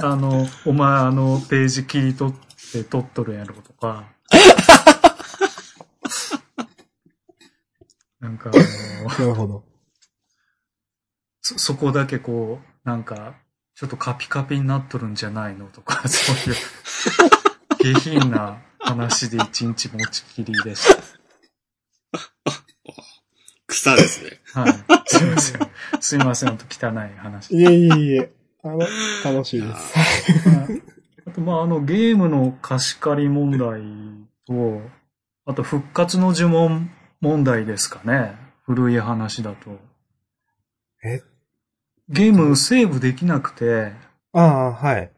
あ。
あの、お前あのページ切り取って撮っとるやろとか。なんかあの、
なるほど。
そ、そこだけこう、なんか、ちょっとカピカピになっとるんじゃないのとか、そういう、下品な話で一日持ちきりでし
草ですね。
た。はい。すいません。すいません、汚い話。
いえいえいえ。あの、楽しいです。
はいあと、まあ、あの、ゲームの貸し借り問題と、あと、復活の呪文問題ですかね。古い話だと。
え
ゲームセーブできなくて、
ああ、はい。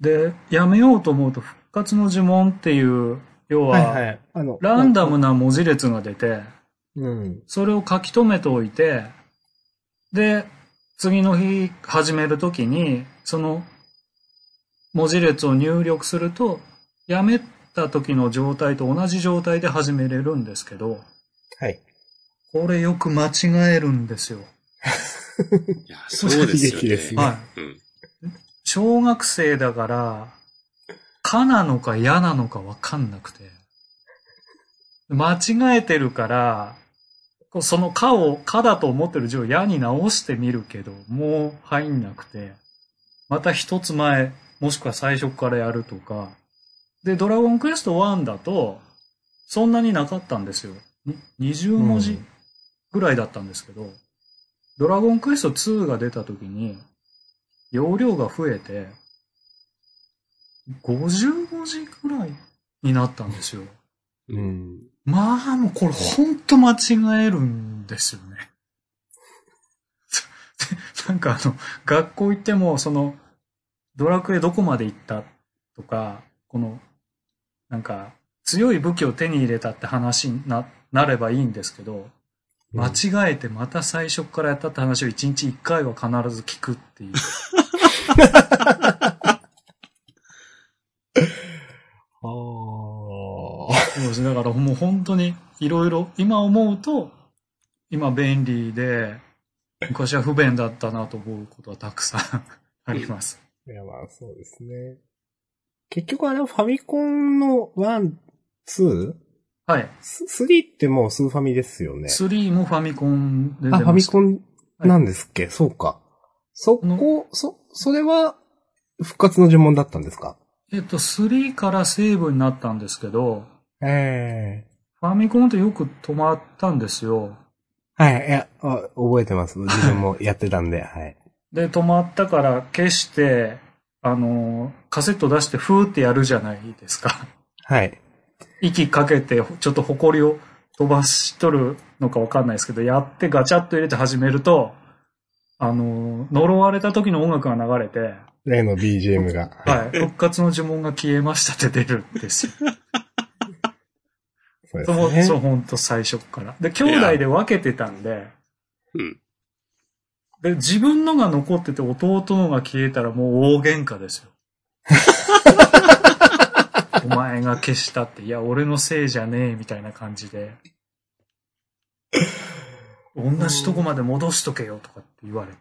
で、やめようと思うと、復活の呪文っていう、要
はい
は、
はい。あの、
ランダムな文字列が出て、
うん。
それを書き留めておいて、で、次の日始めるときに、その文字列を入力すると、やめた時の状態と同じ状態で始めれるんですけど、
はい。
これよく間違えるんですよ。
いや、そうですよね。
悲劇ですね
はい。
うん。
小学生だから、かなのかやなのかわかんなくて。間違えてるから、そのかをかだと思ってる字をやに直してみるけど、もう入んなくて。また一つ前、もしくは最初からやるとか。で、ドラゴンクエスト1だと、そんなになかったんですよ。に20文字ぐらいだったんですけど、ドラゴンクエスト2が出た時に、容量が増えて、50文字ぐらいになったんですよ。
うん。
まあ、もうこれほんと間違えるんですよね。なんかあの、学校行っても、その、ドラクエどこまで行ったとか、この、なんか、強い武器を手に入れたって話にななればいいんですけど、間違えてまた最初からやったって話を1日1回は必ず聞くっていう。
ああ。
そうですね。だからもう本当にいろいろ、今思うと、今便利で、昔は不便だったなと思うことはたくさん あります。
いや、まあ、そうですね。結局あれはファミコンの1、2?
はい。
ス3ってもうスーファミですよね。
3もファミコンで出
あ、
ま
ファミ
した。
コンなんですっけ、そうか。そこ、そ、それは復活の呪文だったんですか？
えっと、3からセーブになったんですけど、
ええ
ファミコンってよく止まったんですよ。
はい、いや、あ覚えてます。自分もやってたんで、はい。
で、止まったから消して、あの、カセット出してフーってやるじゃないですか。
はい。
息かけて、ちょっと埃を飛ばしとるのかわかんないですけど、やってガチャッと入れて始めると、あの、呪われた時の音楽が流れて、
例の BGM が。
はい、復活の呪文が消えましたって出るんですよ。
そうですね。
そう、ほんと最初っから。で、兄弟で分けてたんで、
うん。
で、自分のが残ってて弟のが消えたらもう大喧嘩ですよ。お前が消したって、いや、俺のせいじゃねえ、みたいな感じで。同じとこまで戻しとけよ、とかって言われて。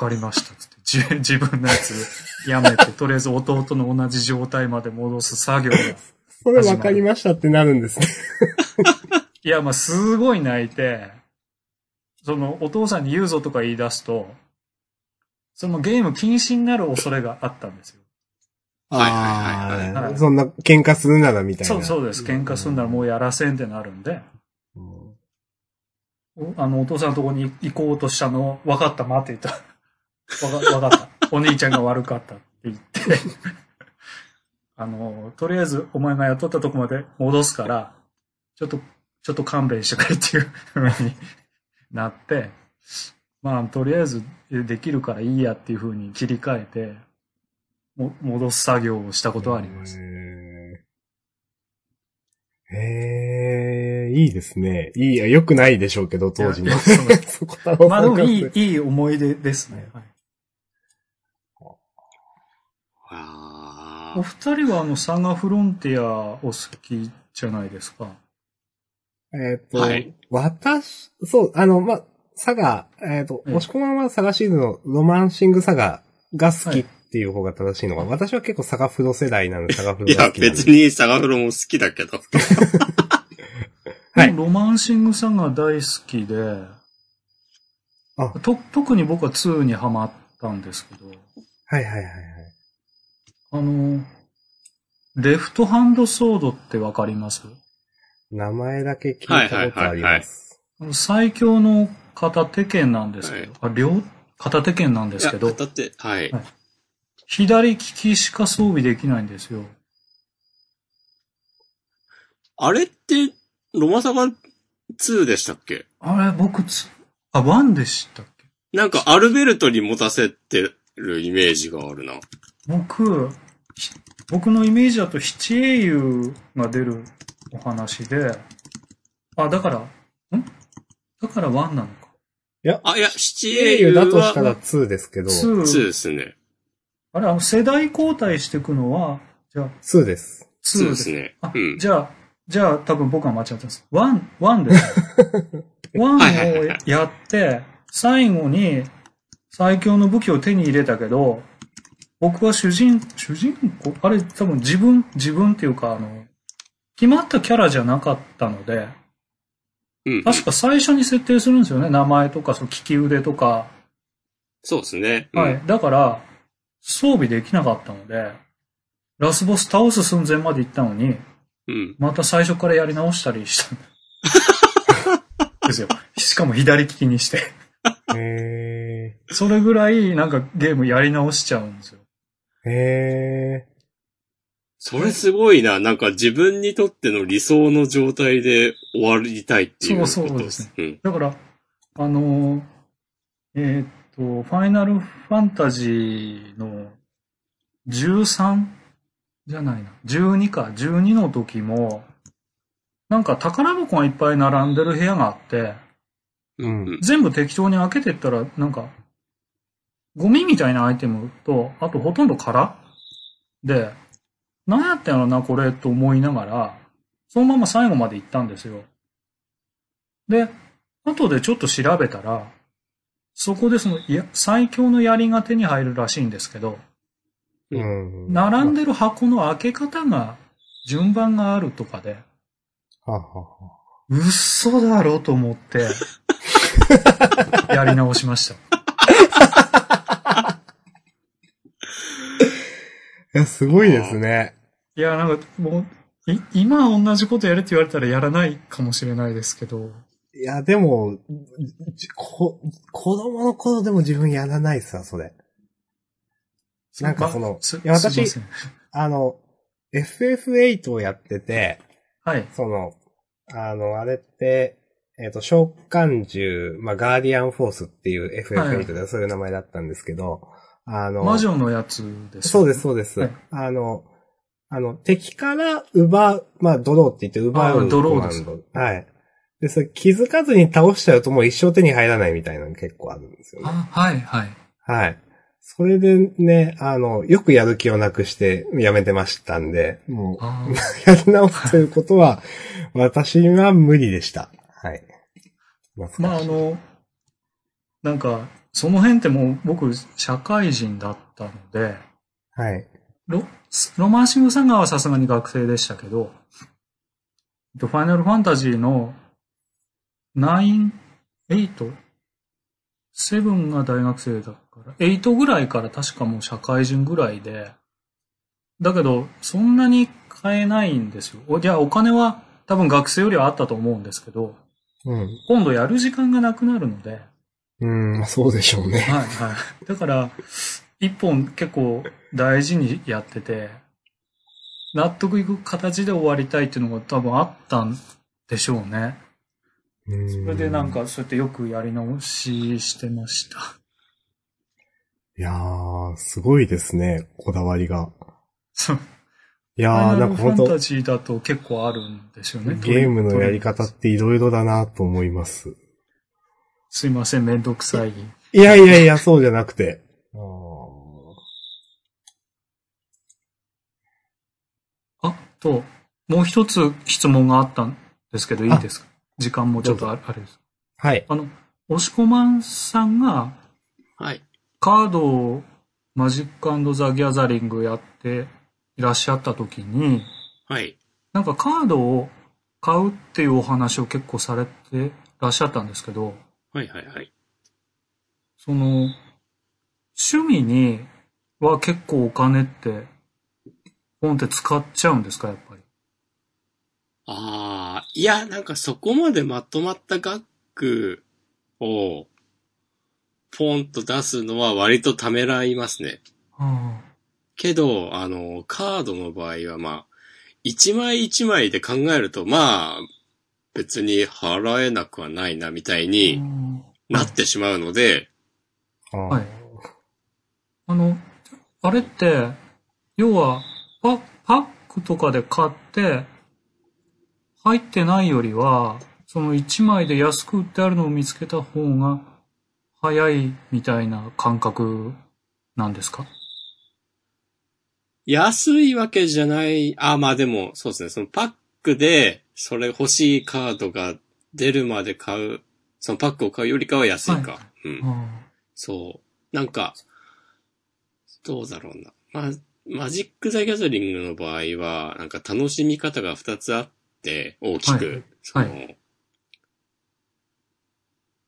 わかりました、つって。自自分のやつやめて、とりあえず弟の同じ状態まで戻す作業が。
それ分かりましたってなるんですね。
いや、まあ、すごい泣いて、その、お父さんに言うぞとか言い出すと、そのゲーム禁止になる恐れがあったんですよ。
はいはいはい
はい
そんな喧嘩するならみたいな。
そう、そうです。喧嘩すんならもうやらせんってなるんで、
うん
おあの、お父さんのとこに行こうとしたのを、分かった、待って言った。わか、った。お兄ちゃんが悪かったって言って、あの、とりあえずお前が雇ったとこまで戻すから、ちょっと、ちょっと勘弁してくれっていう風になって、まあ、とりあえずできるからいいやっていう風に切り替えて、も戻す作業をしたことはあります。
へーへーいいですね。いいや、良くないでしょうけど、当時の。
まあでもいい、いい思い出ですね。はい
あ
お二人はあの、サガフロンティアお好きじゃないですか。
えっと、
はい
私、そう、あの、まあ、サガ、えっ、と、
ええ
もしこまんはサガシーズのロマンシングサガが好きっていう方が正しいのか、私は結構サガフロ世代なので、サガフ
いや、
ロが好きなんで。
別にサガフロも好きだけど。
はい。
ロマンシングサガ大好きで、
あ。
と、特に僕は2にハマったんですけど、
はいはいはいはい。
あの、レフトハンドソードってわかります？
名前だけ聞いたことあります。
最強の片手剣なんですけど、あ、両、片手剣なんで
いや、
すけど、
片手、はい。
はい左利きしか装備できないんですよ。
あれって、ロマサガ2でしたっけ？
あれ、僕つ、あ、1でしたっけ？
なんかアルベルトに持たせてるイメージがあるな。
僕、ひ僕のイメージだと七英雄が出るお話で、あ、だから、ん？だから1なのか。
あ、いや、七
英雄だとしたら
は
2ですけど、
2
2ですね。
あれ、あの、世代交代していくのは、じゃあ、
2です。
2
2ですね
あ。
うん。
じゃあ、じゃあ、多分僕は間違ってます。1、1ですね。
はいはいはい
1をやって、最後に最強の武器を手に入れたけど、僕は主人、主人公？あれ多分自分、自分っていうか、あの、決まったキャラじゃなかったので、
うん。
確か最初に設定するんですよね。名前とか、その利き腕とか。
そうですね。うん
はい。だから、装備できなかったので、ラスボス倒す寸前まで行ったのに、
うん。
また最初からやり直したりした。ですよ。しかも左利きにして。
へ
それぐらいなんかゲームやり直しちゃうんですよ。
ー。へ
それすごいな。なんか自分にとっての理想の状態で終わりたいっていうこと
そうそうですね。
うん。
だから、あのー、えーっと、ファイナルファンタジーの13じゃないな。12か。12の時も、なんか宝箱がいっぱい並んでる部屋があって、
うん
うん。
全部適当に開けてったら、なんか、ゴミみたいなアイテムと、あとほとんど空で、何やってんやろな、これ、と思いながら、そのまま最後まで行ったんですよ。で、後でちょっと調べたら、そこでその、いや、最強の槍が手に入るらしいんですけど、
うん。
並んでる箱の開け方が、順番があるとかで、
ははは
嘘だろと思って、やり直しました。
いや、すごいですね。
いや、なんかもう、い今同じことやれって言われたらやらないかもしれないですけど、
いや、でも、じこ、子供の頃でも自分やらないっすわ、それ。なんかそのいや私あの、FF8 をやってて、
はい。
その、あの、あれって、えっ、と、召喚獣、まあ、ガーディアンフォースっていう FF8 でそういう名前だったんですけど、あの、
魔女のやつです。
そうです、そうです。
はい
あの、あの、敵から奪う、まあ、ドローって言って奪う
あドローです。
はい。で、それ気づかずに倒しちゃうともう一生手に入らないみたいなの結構あるんですよね。
あ、はい、はい。
はい。それでね、あの、よくやる気をなくしてやめてましたんで、もう、
あ
やり直すということは、私は無理でした。はい。
まあ、あの、なんか、その辺ってもう僕、社会人だったので、
はい。
ロロマンシングサガーはさすがに学生でしたけど、えっとファイナルファンタジーの9、8、7が大学生だから、8ぐらいから確かもう社会人ぐらいで、だけど、そんなに買えないんですよ。おいや、お金は多分学生よりはあったと思うんですけど、
うん。
今度やる時間がなくなるので、
うん、まあそうでしょうね。
はいはい。だから、一本結構大事にやってて、納得いく形で終わりたいっていうのが多分あったんでしょうね。
そ
それでなん、かそうやってよくやり直ししてました。
いやー、すごいですね、こだわりが。
そう。
いやー、なんか本当
ファンタジーだと結構あるんですよね。
ゲームのやり方っていろいろだなと思います。
すいません、めんどくさい。
いやいやいや、そうじゃなくて。あ
と、もう一つ質問があったんですけど、いいですか？時間もちょっとああれです。
はい。
あの、押し込まんさんが、
はい。
カードをマジックザ・ギャザリングやっていらっしゃった時に、
はい。
なんかカードを買うっていうお話を結構されてらっしゃったんですけど、
はいはいはい。
その、趣味には結構お金って、本って使っちゃうんですか、やっぱり？
ああ、いや、なんかそこまでまとまった額を、ポンと出すのは割とためらいますね。
あ
けど、あの、カードの場合はまあ、一枚一枚で考えると、まあ、別に払えなくはないな、みたいになってしまうので、
あー
はいあの、あれって、要は、パパックとかで買って、入ってないよりは、その1枚で安く売ってあるのを見つけた方が早いみたいな感覚なんですか？
安いわけじゃない、あ、まあでも、そうですね、そのパックで、それ欲しいカードが出るまで買う、そのパックを買うよりかは安いか。
は
うん。
あ
そう。なんか、どうだろうな。まあ、マジック・ザ・ギャザリングの場合は、なんか楽しみ方が二つあって、大きく。
はい
その、
は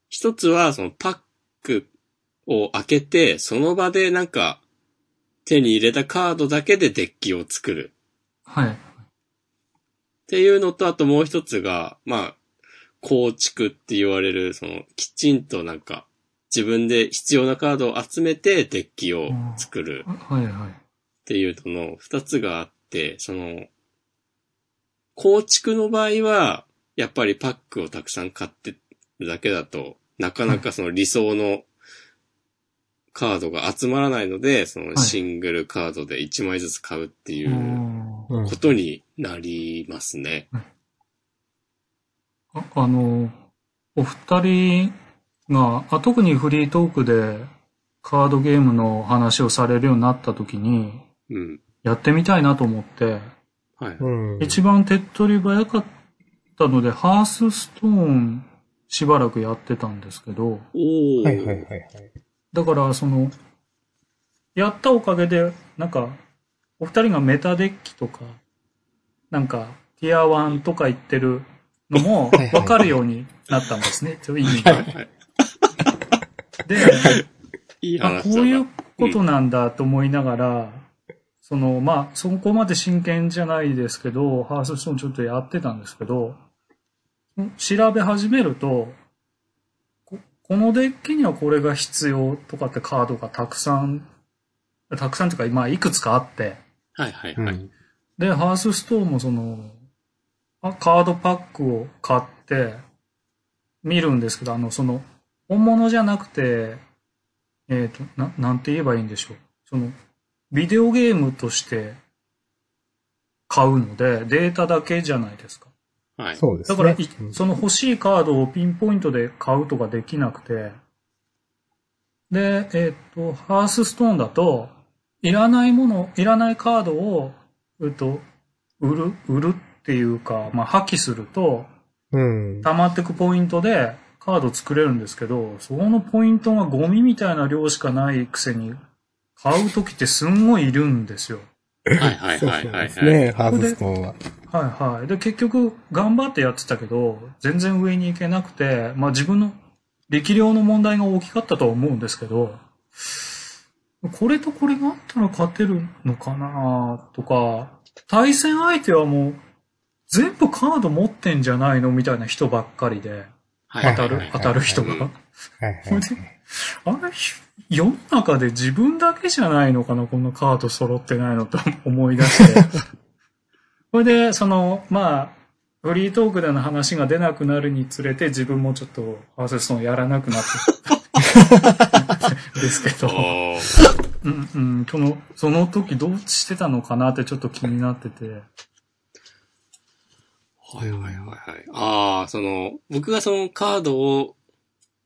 一つは、そのパックを開けて、その場でなんか、手に入れたカードだけでデッキを作る。
はい。
っていうのと、あともう一つが、まあ、構築って言われる、その、きちんとなんか、自分で必要なカードを集めてデッキを作る
はいはい。
っていうのの二つがあって、その、構築の場合は、やっぱりパックをたくさん買ってるだけだと、なかなかその理想のカードが集まらないので、その
い
シングルカードで1枚ずつ買うっていうことになりますね。
ああの、お二人が、あ特にフリートークでカードゲームの話をされるようになった時に、
うん。
やってみたいなと思って、
はい。
うん。
一番手っ取り早かったので、ハースストーンしばらくやってたんですけど、
おー。
はいはいはいはい。
だからその、やったおかげで、なんか、お二人がメタデッキとか、なんか、ティア1とか言ってるのもわかるようになったんですね、ちょ意味が。
はい。
で、
いい
あ。こういうことなんだと思いながら、その、まあ、そこまで真剣じゃないですけど、ハースストーンちょっとやってたんですけど、調べ始めると、ここのデッキにはこれが必要とかってカードがたくさん、たくさんというか、まあ、いくつかあって、
はいはいはい。
うん。
で、ハースストーンもその、あカードパックを買って見るんですけど、あの、その、本物じゃなくて、えっ、と、な、なんて言えばいいんでしょう。その、ビデオゲームとして買うので、データだけじゃないですか。
はい。
そうですね。
だから、その欲しいカードをピンポイントで買うとかできなくて、で、えっ、と、ハースストーンだと、いらないもの、いらないカードを、えっと、売る、売るっていうか、まあ、破棄すると、
うん。
溜まってくポイントでカード作れるんですけど、そのポイントがゴミみたいな量しかないくせに、買うときってすんごいいるんですよ。
はいはい
そう
はいはい
ですね、ハースストーンは。
はいはい。で、結局、頑張ってやってたけど、全然上に行けなくて、まあ自分の力量の問題が大きかったとは思うんですけど、これとこれがあったら勝てるのかなとか、対戦相手はもう、全部カード持ってんじゃないのみたいな人ばっかりで、
はい。
当たる、当たる人が？あれ、世の中で自分だけじゃないのかな？こんなカード揃ってないのと 思い出して。それで、その、まあ、フリートークでの話が出なくなるにつれて自分もちょっとハーセスンやらなくなって。ですけど、うんうん、その、その時どうしてたのかなってちょっと気になってて。
はいはいはいはい。ああ、その、僕がそのカードを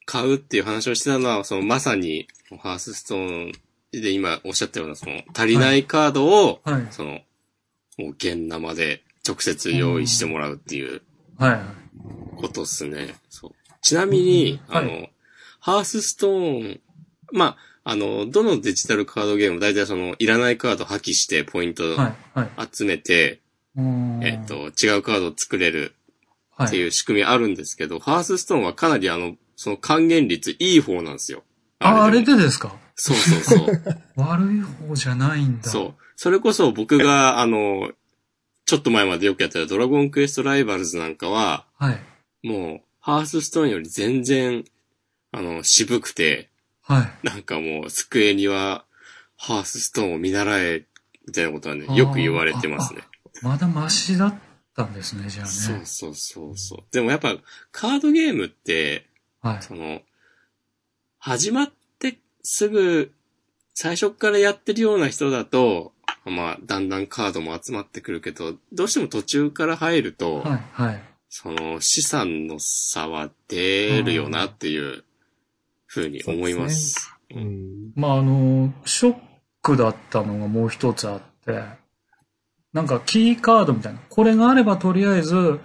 買うっていう話をしてたのは、そのまさに、ハースストーンで今おっしゃったような、その足りないカードを、
はい。
その、もう現生で直接用意してもらうっていう
はいはい。
ことっすね。そう。ちなみに、
うんは
あの、ハースストーン、まあ、あの、どのデジタルカードゲームも大体その、いらないカード破棄してポイント。集めて、えっ、と、違うカードを作れる
はい、
っていう仕組みあるんですけど、ハースストーンはかなりあの、その還元率いい方なんですよ。
あ、あれ
でも
でですか？
そうそうそう。
悪い方じゃないんだ。
そう。それこそ僕が、あの、ちょっと前までよくやってたドラゴンクエストライバルズなんかは、
はい。
もう、ハースストーンより全然、あの、渋くて、
はい。
なんかもう、机には、ハースストーンを見習え、みたいなことはねよく言われてますね。
まだマシだったんですね、じゃあね。
そうそうそうそう。でもやっぱ、カードゲームって、
はい。
その、始まってすぐ、最初からやってるような人だと、まあ、だんだんカードも集まってくるけど、どうしても途中から入ると、
はい。はい。
その資産の差は出るよなっていうふうに思います。
うん。
まあ、あの、ショックだったのがもう一つあって、なんかキーカードみたいな、これがあればとりあえず、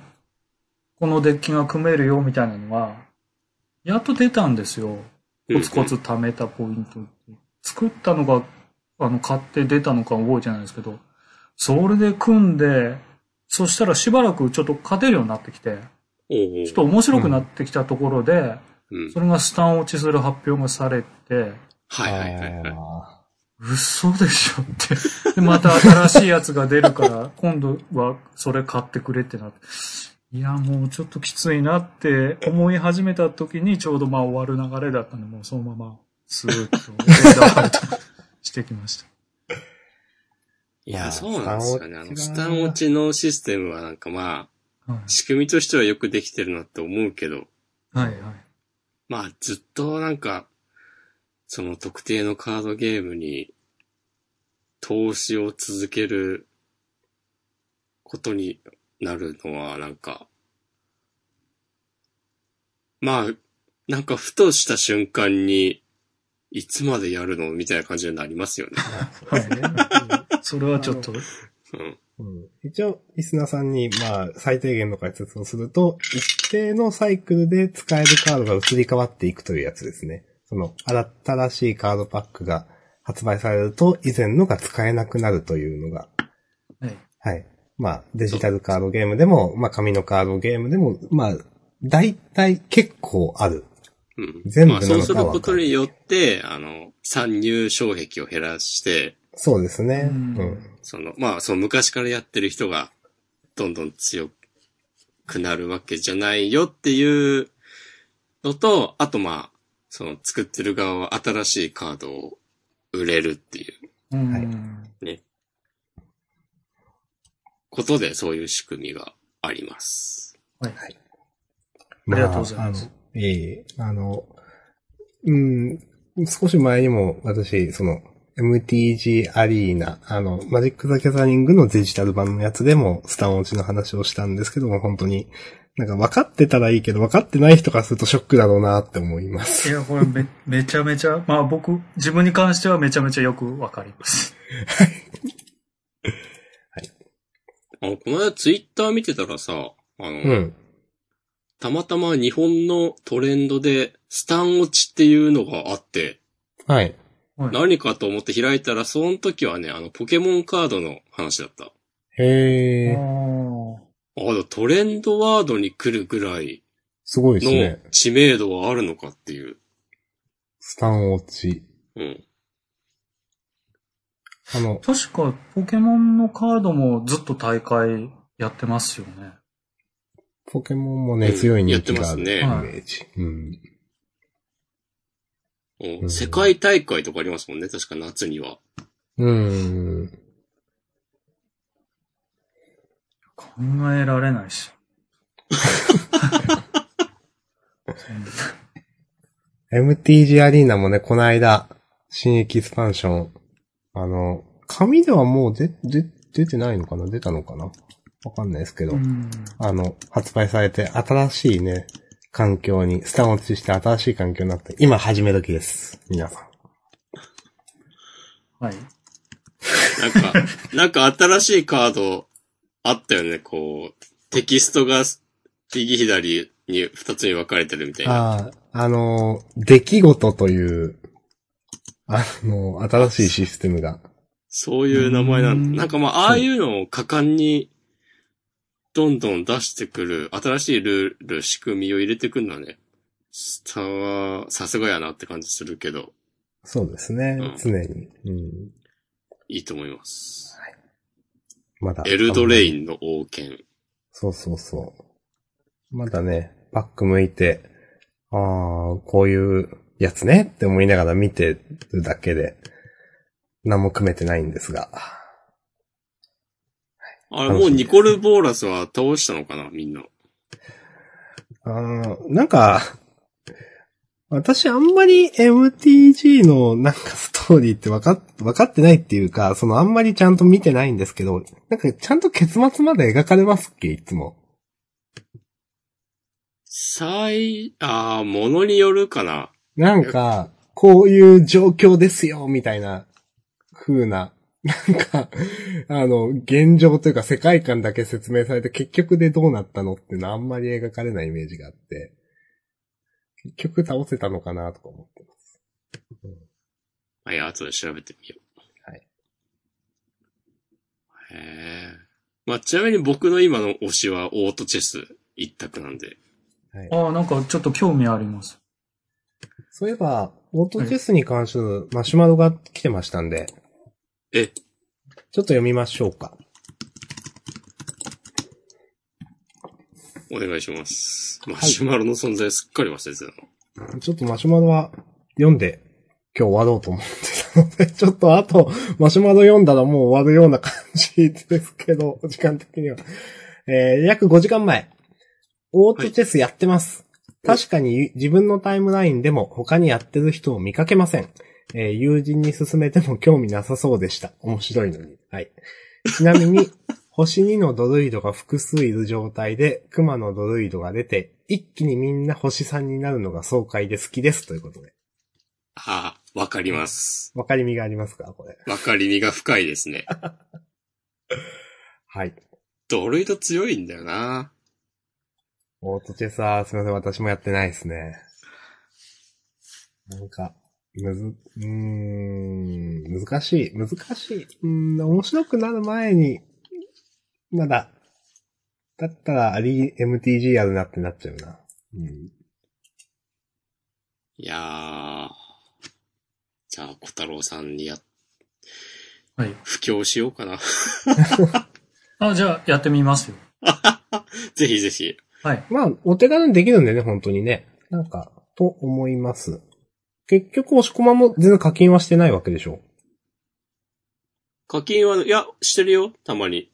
このデッキが組めるよみたいなのが、やっと出たんですよ。コツコツ貯めたポイントって。作ったのが、あの、買って出たのか覚えてないですけど、それで組んで、そしたらしばらくちょっと勝てるようになってきて、ちょっと面白くなってきたところで、
うん
それがスタン落ちする発表がされて、
はいはいはいはい。
あ
嘘でしょって。で、また新しいやつが出るから、今度はそれ買ってくれってなって。いや、もうちょっときついなって思い始めた時にちょうどまあ終わる流れだったんで、もうそのままスーッとフェードアウトしてきました。
ーいやー
そうなんですよね。あの、ス
スタン落ち
のシステムはなんかまあ、
はい。
仕組みとしてはよくできてるなって思うけど、
はいはい。
まあずっとなんか、その特定のカードゲームに投資を続けることになるのはなんか、まあ、なんかふとした瞬間に、いつまでやるのみたいな感じになりますよね。
はいね。それはちょっと、
うん。
うん一応、リスナーさんに、まあ、最低限の解説をすると、一定のサイクルで使えるカードが移り変わっていくというやつですね。その、新しいカードパックが発売されると、以前のが使えなくなるというのが、
はい。
はい。まあ、デジタルカードゲームでも、まあ、紙のカードゲームでも、まあ、大体結構ある。
うん。
全部
まあ、
なのかは
そうすることによって、あの、参入障壁を減らして、
そうですね。
う
うんん。
その、まあ、その昔からやってる人が、どんどん強くなるわけじゃないよっていうのと、あとまあ、その作ってる側は新しいカードを売れるっていう
うん。
はい
ね、ことでそういう仕組みがあります。
はい。
はい。
ありがとうございます
あの、いえいえ、あの、うん、少し前にも私、その、MTG アリーナ、あの、マジック・ザ・ギャザリングのデジタル版のやつでもスタン落ちの話をしたんですけども、本当に、なんか分かってたらいいけど、分かってない人からするとショックだろうなって思います。
いや、これめ、めちゃめちゃ、まあ僕、自分に関してはめちゃめちゃよくわかります。
あの、この間ツイッター見てたらさ、あの、
うん。
たまたま日本のトレンドで、スタン落ちっていうのがあって、
はい。
はい。
何かと思って開いたら、その時はね、あの、ポケモンカードの話だった。
へー。
あ
トレンドワードに来るぐらい
すごいです
の
ね。
知名度はあるのかっていう。
スタン落ち。
うん。
あの、
確か、ポケモンのカードもずっと大会やってますよね。
ポケモンもね、強い人気があるイメ
やって
ますね
ージ。うん。
うん
うん
世界大会とかありますもんね、確か夏には。
うん。
考えられないっす。そんな
MTG アリーナもね、この間、新エキスパンション、あの、紙ではもう出、出、出てないのかな？出たのかな？わかんないですけど、
うん。
あの、発売されて新しいね、環境に、スタン落ちして新しい環境になって、今始め時です。皆さん。
はい。
なんか、なんか新しいカードあったよね、こう、テキストが右左に二つに分かれてるみたいな。
ああ、あの、出来事という、あの、新しいシステムが。
そういう名前なん
うん
だ。なんかまあ、ああいうのを果敢に、どんどん出してくる、新しいルール、仕組みを入れてくるのはね、スターは、さすがやなって感じするけど、
そうですね、
うん
常に。うん。
いいと思います。
まだ。
エルドレイ
ン。
ンの王権。
そうそうそう。まだね、バック向いて、ああ、こういうやつねって思いながら見てるだけで、何も組めてないんですが。
あれ、もうニコル・ボーラスは倒したのかな、みんな。
あーなんか、私あんまり MTG のなんかストーリーって分かっ、分かってないっていうか、そのあんまりちゃんと見てないんですけど、なんかちゃんと結末まで描かれますっけ？いつも。
最、ああ、ものによるかな。
なんか、こういう状況ですよ、みたいな、風な、なんか、あの、現状というか世界観だけ説明されて結局でどうなったのっていうのはあんまり描かれないイメージがあって、結局倒せたのかなとか思ってます。
あ、いや、後で調べてみよう。
はい。
へえ。まあ、ちなみに僕の今の推しはオートチェス一択なんで。
はい。
ああ、なんかちょっと興味あります。
そういえば、オートチェスに関するマシュマロが来てましたんで、
え、
ちょっと読みましょうか。
お願いします。マシュマロの存在すっかり忘れてたの。
ちょっとマシュマロは読んで今日終わろうと思ってたので、ちょっとあとマシュマロ読んだらもう終わるような感じですけど、時間的には。えー、約5時間前。オートチェスやってます。確かに自分のタイムラインでも他にやってる人を見かけません。えー友人に勧めても興味なさそうでした。面白いのに。はい。ちなみに、星2のドルイドが複数いる状態で、熊のドルイドが出て、一気にみんな星3になるのが爽快で好きです。ということで。
ああ、わかります。
わかりみがありますか？これ。
わかりみが深いですね。
はい。
ドルイド強いんだよな。
オートチェスは、すみません、私もやってないですね。なんか、むず、うーん、難しい、難しい。うーん、面白くなる前に、まだ、だったら、あり、MTG やるなってなっちゃうな。うん。
いやー。じゃあ、小太郎さんにや、
はい。
布教しようかな。
あ、じゃあ、やってみますよ。
ぜひぜひ。
はい。
まあ、お手軽にできるんでね、本当にね。なんか、と思います。結局、押し込まも全然課金はしてないわけでしょ。
課金は、いや、してるよ、たまに。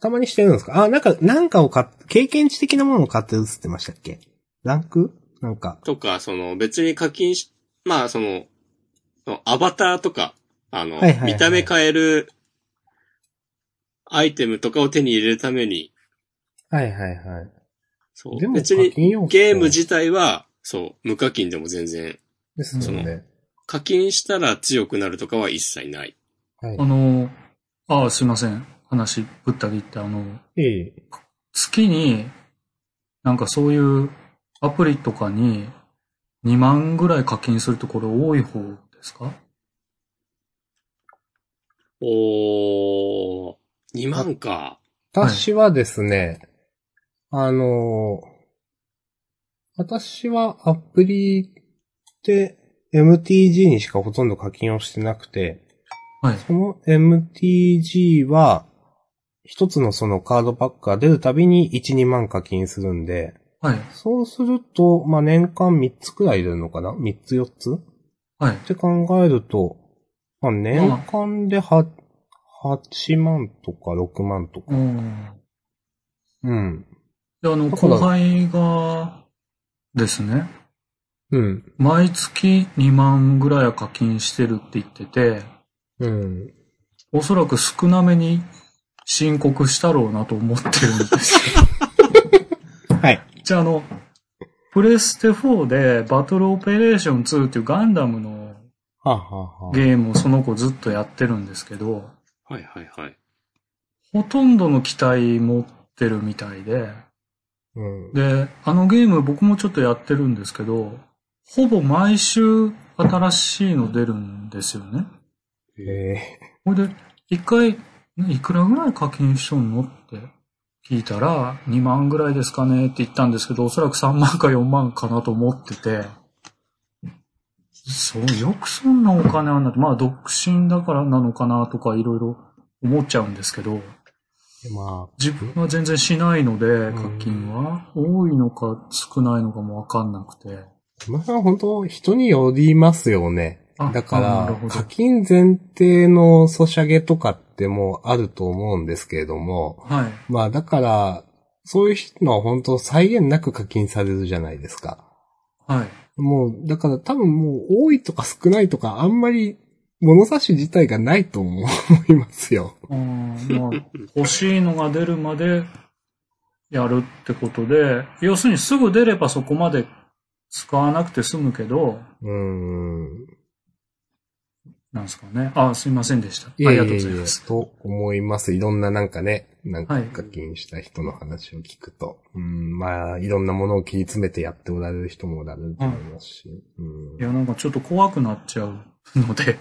たまにしてるんですか？あ、なんか、なんかを買っ、経験値的なものを買ってるってましたっけ？ランク？なんか。
とか、その、別に課金し、まあ、その、そのアバターとか、あの、
はいはいはい
見た目変えるアイテムとかを手に入れるために、
はいはいはい。
そう。
でも
別にゲーム自体は、そう、無課金でも全然、
ですよね。
課金したら強くなるとかは一切ない。
はい
あ。の、あすいません。話ぶった切って、あの、
ええ。
月に、なんかそういうアプリとかに2万ぐらい課金するところ多い方ですか？
おー、2万か。
私はですね、あのー私はアプリで MTG にしかほとんど課金をしてなくて、
はい。
その MTG は、一つのそのカードパックが出るたびに1、2万課金するんで、
はい。
そうすると、まあ、年間3つくらい出るのかな ?3 つ4つ？
はい
っ。て考えると、まあ、年間で8、8万とか6万とか。
うん。
うん。
で、あの、
だから
後輩がですね、
うん。
毎月2万ぐらいは課金してるって言ってて、
うん。
おそらく少なめに申告したろうなと思ってるんですよ。
はい。
じゃあ、あの、プレステ4でバトルオペレーション2っていうガンダムのゲームをその子ずっとやってるんですけど、
はいはいはい。
ほとんどの機体持ってるみたいで、
うん。
で、あのゲーム僕もちょっとやってるんですけど、ほぼ毎週新しいの出るんですよね。
ええ
ほいで、一回、ねいくらぐらい課金しとんのって聞いたら、2万ぐらいですかねって言ったんですけど、おそらく3万か4万かなと思ってて、そう、よくそんなお金あんなって、まあ独身だからなのかなとかいろいろ思っちゃうんですけど、
まあ、
自分は全然しないので、
ん
課金は。多いのか少ないのかもわかんなくて。
まあ本当人によりますよね。
あ
だから、課金前提のソシャゲとかってもあると思うんですけれども、
はい。
まあだから、そういうのは本当再現なく課金されるじゃないですか。
はい。
もう、だから多分もう多いとか少ないとかあんまり物差し自体がないと思いますよ。
あーまあ、欲しいのが出るまでやるってことで、要するにすぐ出ればそこまで使わなくて済むけど、
うーん。
なんですかね。あ、すいませんでした。ありがとうございます。
と思います。いろんななんかね、なんか
はい
課金した人の話を聞くと。うん、まあ、いろんなものを切り詰めてやっておられる人もおられると思いますし。
いや、なんかちょっと怖くなっちゃうので、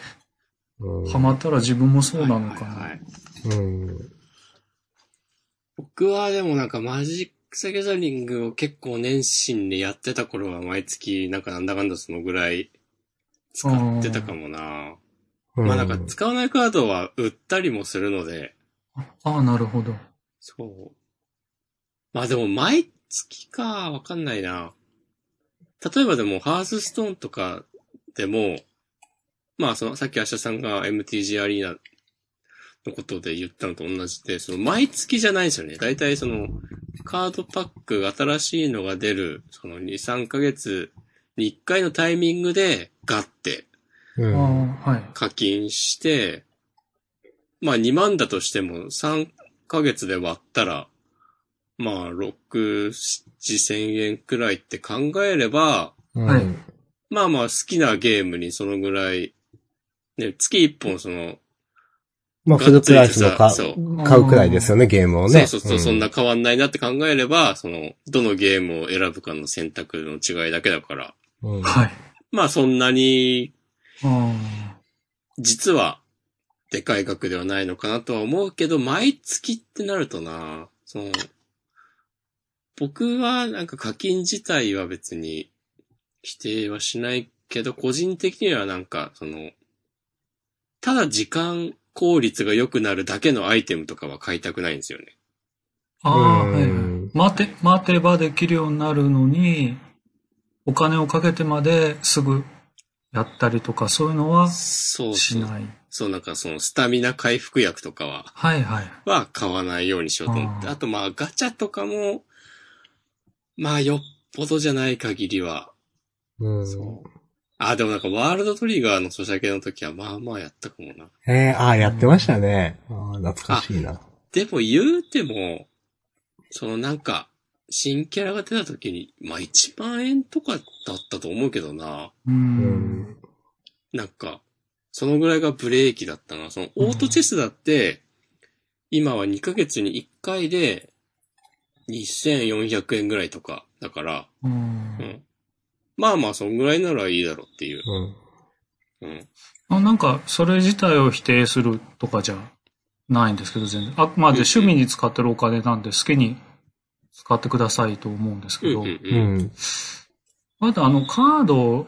うん。うん
ハマったら自分もそうなのか
はいはい
な。
はい
うん。
僕はでもなんかマジック・ザ・ギャザリングを結構熱心にやってた頃は毎月なんかなんだかんだそのぐらい使ってたかもな。まあなんか使わないカードは売ったりもするので、
ああ、なるほど。
そう。まあでも毎月か、わかんないな。例えばでもハースストーンとかでも、まあそのさっきアシャさんが MTG アリーナのことで言ったのと同じで、その毎月じゃないんですよね。だいたいその、カードパック、新しいのが出る、その2、3ヶ月に1回のタイミングで、ガッて
う
あ
ん。
あ、はい。
課金して、まあ2万だとしても3ヶ月で割ったら、まあ6、7千円くらいって考えれば、
はい
うん
まあまあ好きなゲームにそのぐらい、ね、月1本その、
まあ、フルプライスのか
そう
買うくらいですよね、ゲームをね。
そうそうそう、そんな変わんないなって考えれば、その、どのゲームを選ぶかの選択の違いだけだから、
うん。
はい。
まあそんなに、
あ
実は、でかい額ではないのかなとは思うけど、毎月ってなるとな、その、僕はなんか課金自体は別に否定はしないけど、個人的にはなんか、その、ただ時間効率が良くなるだけのアイテムとかは買いたくないんですよね。
あ、あはい。待て、待てばできるようになるのに、お金をかけてまですぐやったりとか、そういうのは
そうそう。
しない。
そうなんかそのスタミナ回復薬とかは、
はいはい。
は買わないようにしようと思って。
あ
とまあガチャとかも、まあよっぽどじゃない限りは。
うん。
あ、でもなんかワールドトリガーのソシャゲの時はまあまあやったかもな。
えー、ああ、やってましたね。ああ、懐かしいな。
でも言うても、そのなんか、新キャラが出た時に、まあ1万円とかだったと思うけどな。
う。
うんん。
なんか、そのぐらいがブレーキだったな。そのオートチェスだって、今は2ヶ月に1回で、2400円ぐらいとか、だから、
うん
うん。まあまあ、そんぐらいならいいだろうっていう。
うん。
うん。
あなんか、それ自体を否定するとかじゃないんですけど、全然。あくまで趣味に使ってるお金なんで好きに使ってくださいと思うんですけど、
うん。
まだあの、カード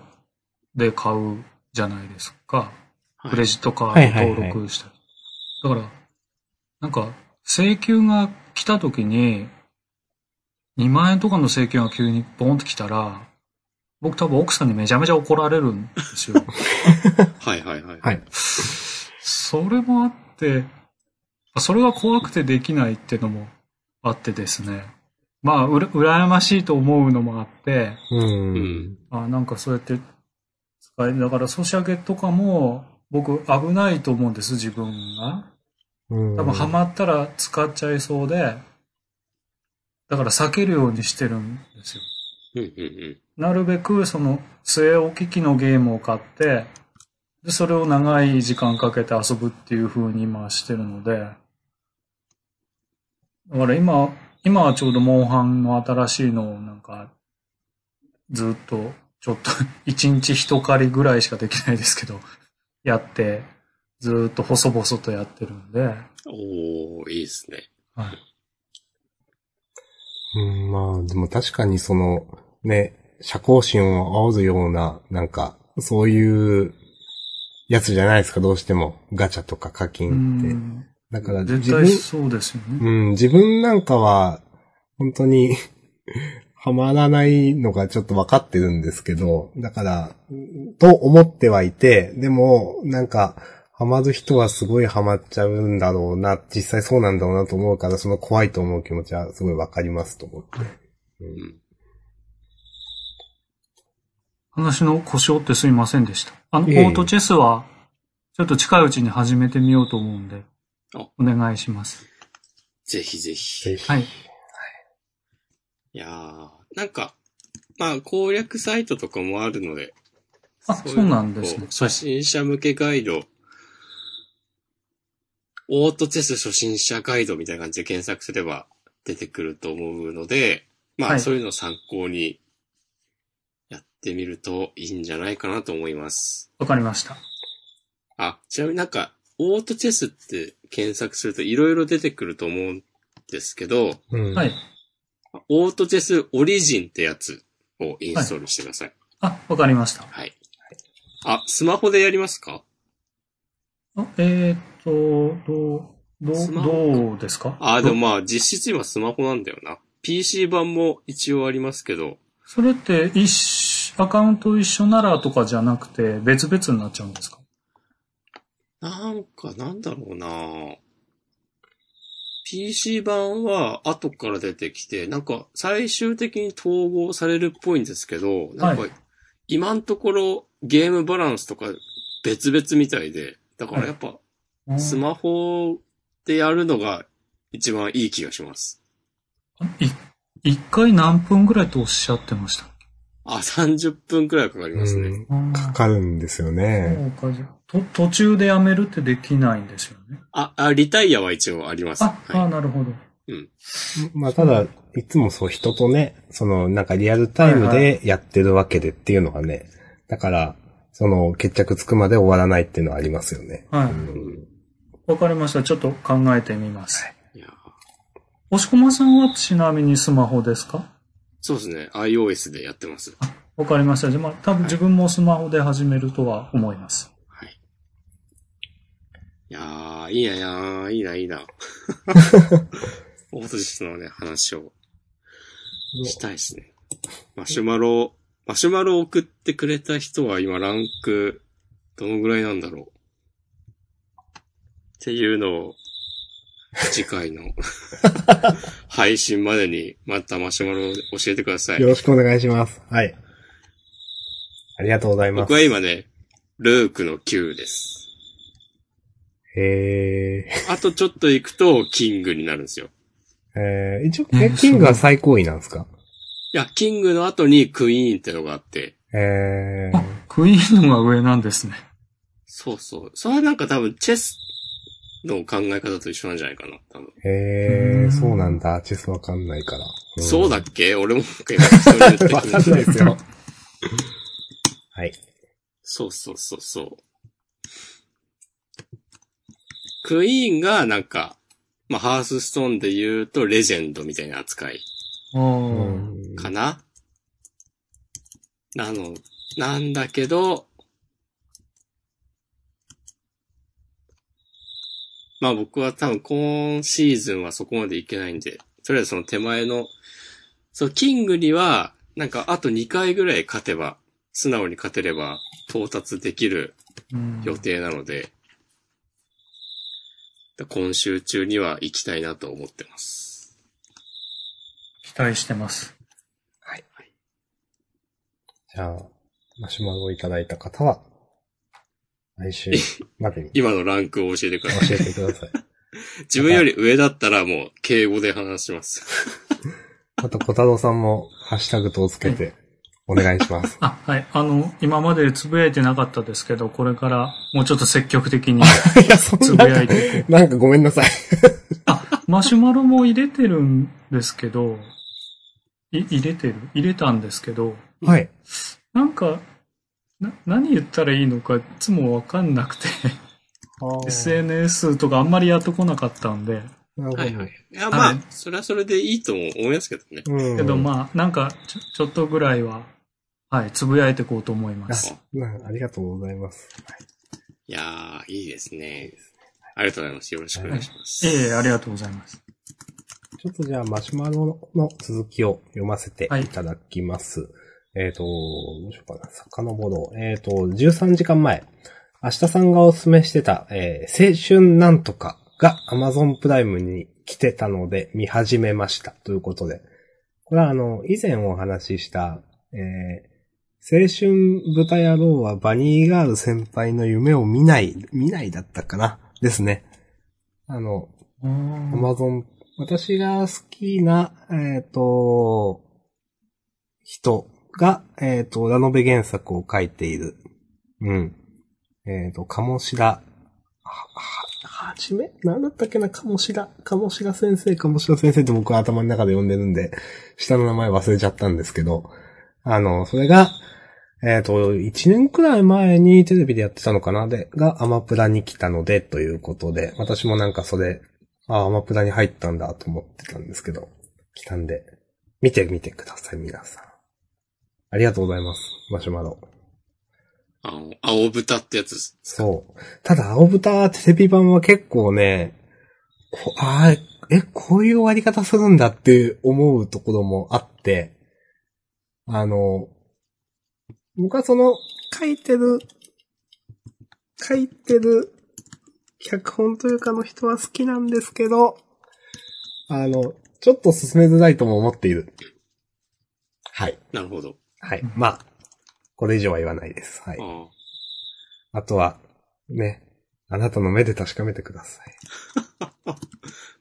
で買うじゃないですか。クレジットカード登録したり。だから、なんか、請求が来た時に、2万円とかの請求が急にボンって来たら、僕多分奥さんにめちゃめちゃ怒られるんですよ。
はいはいはい。
はい。
それもあって、それが怖くてできないっていうのもあってですね。まあ、うら羨ましいと思うのもあって、
う。
うんん。
あなんかそうやって使える。だからソシャゲとかも僕危ないと思うんです、自分が。
うん。
多分ハマったら使っちゃいそうで、だから避けるようにしてるんですよ。
うんうんうん。
なるべくその据え置き機のゲームを買って、で、それを長い時間かけて遊ぶっていう風に今してるので、だから今、今はちょうどモンハンの新しいのをなんか、ずっと、ちょっと 一日一狩りぐらいしかできないですけど、やって、ずっと細々とやってるんで、
おー、いいですね。
はい。
うん、まあ、でも確かにその、ね、社交心を煽るような、なんか、そういうやつじゃないですか、どうしても。ガチャとか課
う
金って。
ん
だから
絶
自分
対、そうですよね。
うん、自分なんかは、本当に、ハマらないのがちょっと分かってるんですけど、だから、と思ってはいて、でも、なんか、ハマる人はすごいハマっちゃうんだろうな、実際そうなんだろうなと思うから、その怖いと思う気持ちはすごい分かりますと思って。
うん。
話の腰折ってすいませんでした。あの、オートチェスは、ちょっと近いうちに始めてみようと思うんで
あ、
お願いします。
ぜひぜひ。
ぜひ
はい。
いやー、なんか、まあ攻略サイトとかもあるので。
あ、そうなんですね。
初心者向けガイド、オートチェス初心者ガイドみたいな感じで検索すれば出てくると思うので、ま
はい
あそういうのを参考にやってみるといいんじゃないかなと思います。
わかりました。
あ、ちなみになんか、オートチェスって検索するといろいろ出てくると思うんですけど、
うん。
はい。
オートチェスオリジンってやつをインストールしてください。
あ、わかりました。
はい。あ、スマホでやりますか？
あえーっと、どう、どう、
スマホ？
どうですか？
あ、でも
ど
まあ実質今スマホなんだよな。PC 版も一応ありますけど、
それって一緒、アカウント一緒ならとかじゃなくて別々になっちゃうんですか？
なんか、なんだろうな。PC 版は後から出てきて、なんか最終的に統合されるっぽいんですけど、なんか
はい。
今のところゲームバランスとか別々みたいで、だからやっぱスマホでやるのが一番いい気がします。
い一回何分ぐらいとおっしゃってました
あ、30分くらいかかりますね。
うん。かかるんですよね。
そうかじゃあと途中でやめるってできないんですよね。
あ、あ、リタイアは一応あります。
あ、あ
は
なるほど。
まあただ、いつもそう人とね、そのなんかリアルタイムでやってるわけでっていうのがね、だから、その決着つくまで終わらないっていうのはありますよね。
はい。
うん
わかりました。ちょっと考えてみます。
い。いやー
押し込まさんはちなみにスマホですか？
そうですね。iOS でやってます。
わかりました。じゃあ、まあ、多分自分もスマホで始めるとは思います。
はい。いやー、いいな、いいいな、いいな。オートジスのね、話をしたいですね。マシュマロ、マシュマロ送ってくれた人は今ランク、どのぐらいなんだろう。っていうのを、次回の 配信までにまたマシュマロを教えてください
よ。ろしくお願いします。はい。ありがとうございます。
僕は今ね、ルークの9です。
へ
あとちょっと行くと、キングになるんですよ。
ー。えー、一応、
え
え、キングは最高位なんですか？
いや、キングの後にクイーンってのがあって、
え
あ、クイーンのが上なんですね。
そうそう。それはなんか多分、チェスの考え方と一緒なんじゃないかな、多分。
ー、えそうなんだ。チェスわかんないから。ん
そうだっけ？俺も
わかんない ですよ。はい。
そうそうそうそう。クイーンがなんか、まあ、ハースストーンで言うとレジェンドみたいな扱い。かな、なの、なんだけど、まあ僕は多分今シーズンはそこまでいけないんで、とりあえずその手前の、そう、キングには、なんかあと2回ぐらい勝てば、素直に勝てれば到達できる
うん。
予定なので、今週中には行きたいなと思ってます。
期待してます。
じゃあ、マシュマロをいただいた方は、来週までに
今のランクを教えてください。
教えてください。
自分より上だったらもう敬語で話します。
あと、小太郎さんもハッシュタグとつけて、お願いします。
あ、はい。あの、今までつぶやいてなかったですけど、これからもうちょっと積極的に
いや、そ
つぶやいて。
なんかごめんなさい。
マシュマロも入れてるんですけど、い入れてる？入れたんですけど、
はい。
なんか、な、何言ったらいいのかいつもわかんなくて、SNS とかあんまりやってこなかったんで、
なるほど。
はいはい。いや、まあ、
はい
それはそれでいいと思いますけどね。
うん。
けどまあ、なんかちょ、ちょっとぐらいは、はい、つぶやいていこうと思います。
なありがとうございます。
いやー、いいですね。ありがとうございます。よろしくお願いします。
ええありがとうございます。
ちょっとじゃあ、マシュマロの続きを読ませていただきます。えっ、と、どうしようかな。遡ろう。えっ、と、13時間前。明日さんがおすすめしてた、えー青春なんとかが Amazon プライムに来てたので見始めました。ということで。これはあの、以前お話しした、えー青春豚野郎はバニーガール先輩の夢を見ない、見ないだったかな。ですね。あの、アマゾン、私が好きな、えっ、と、人が、えっ、と、ラノベ原作を書いている。うん。えっ、と、鴨志田、は、は、はじめ？なんだったっけな？鴨志田、鴨志田先生、鴨志田先生って僕は頭の中で呼んでるんで、下の名前忘れちゃったんですけど、あの、それが、えっ、と、1年くらい前にテレビでやってたのかな？で、がアマプラに来たので、ということで、私もなんかそれ、あ、アマプラに入ったんだと思ってたんですけど、来たんで、見てみてください、皆さん。ありがとうございます、マシュマロ。
あの、青豚ってやつです。
そう。ただ、青豚テレビ版は結構ね、こあーえ、こういう終わり方するんだって思うところもあって、あの、僕はその、書いてる、書いてる脚本というかの人は好きなんですけど、あの、ちょっと進めづらいとも思っている。はい。
なるほど。
はい。まあ、これ以上は言わないです。はい。
あ
あとは、ね、あなたの目で確かめてください。
あ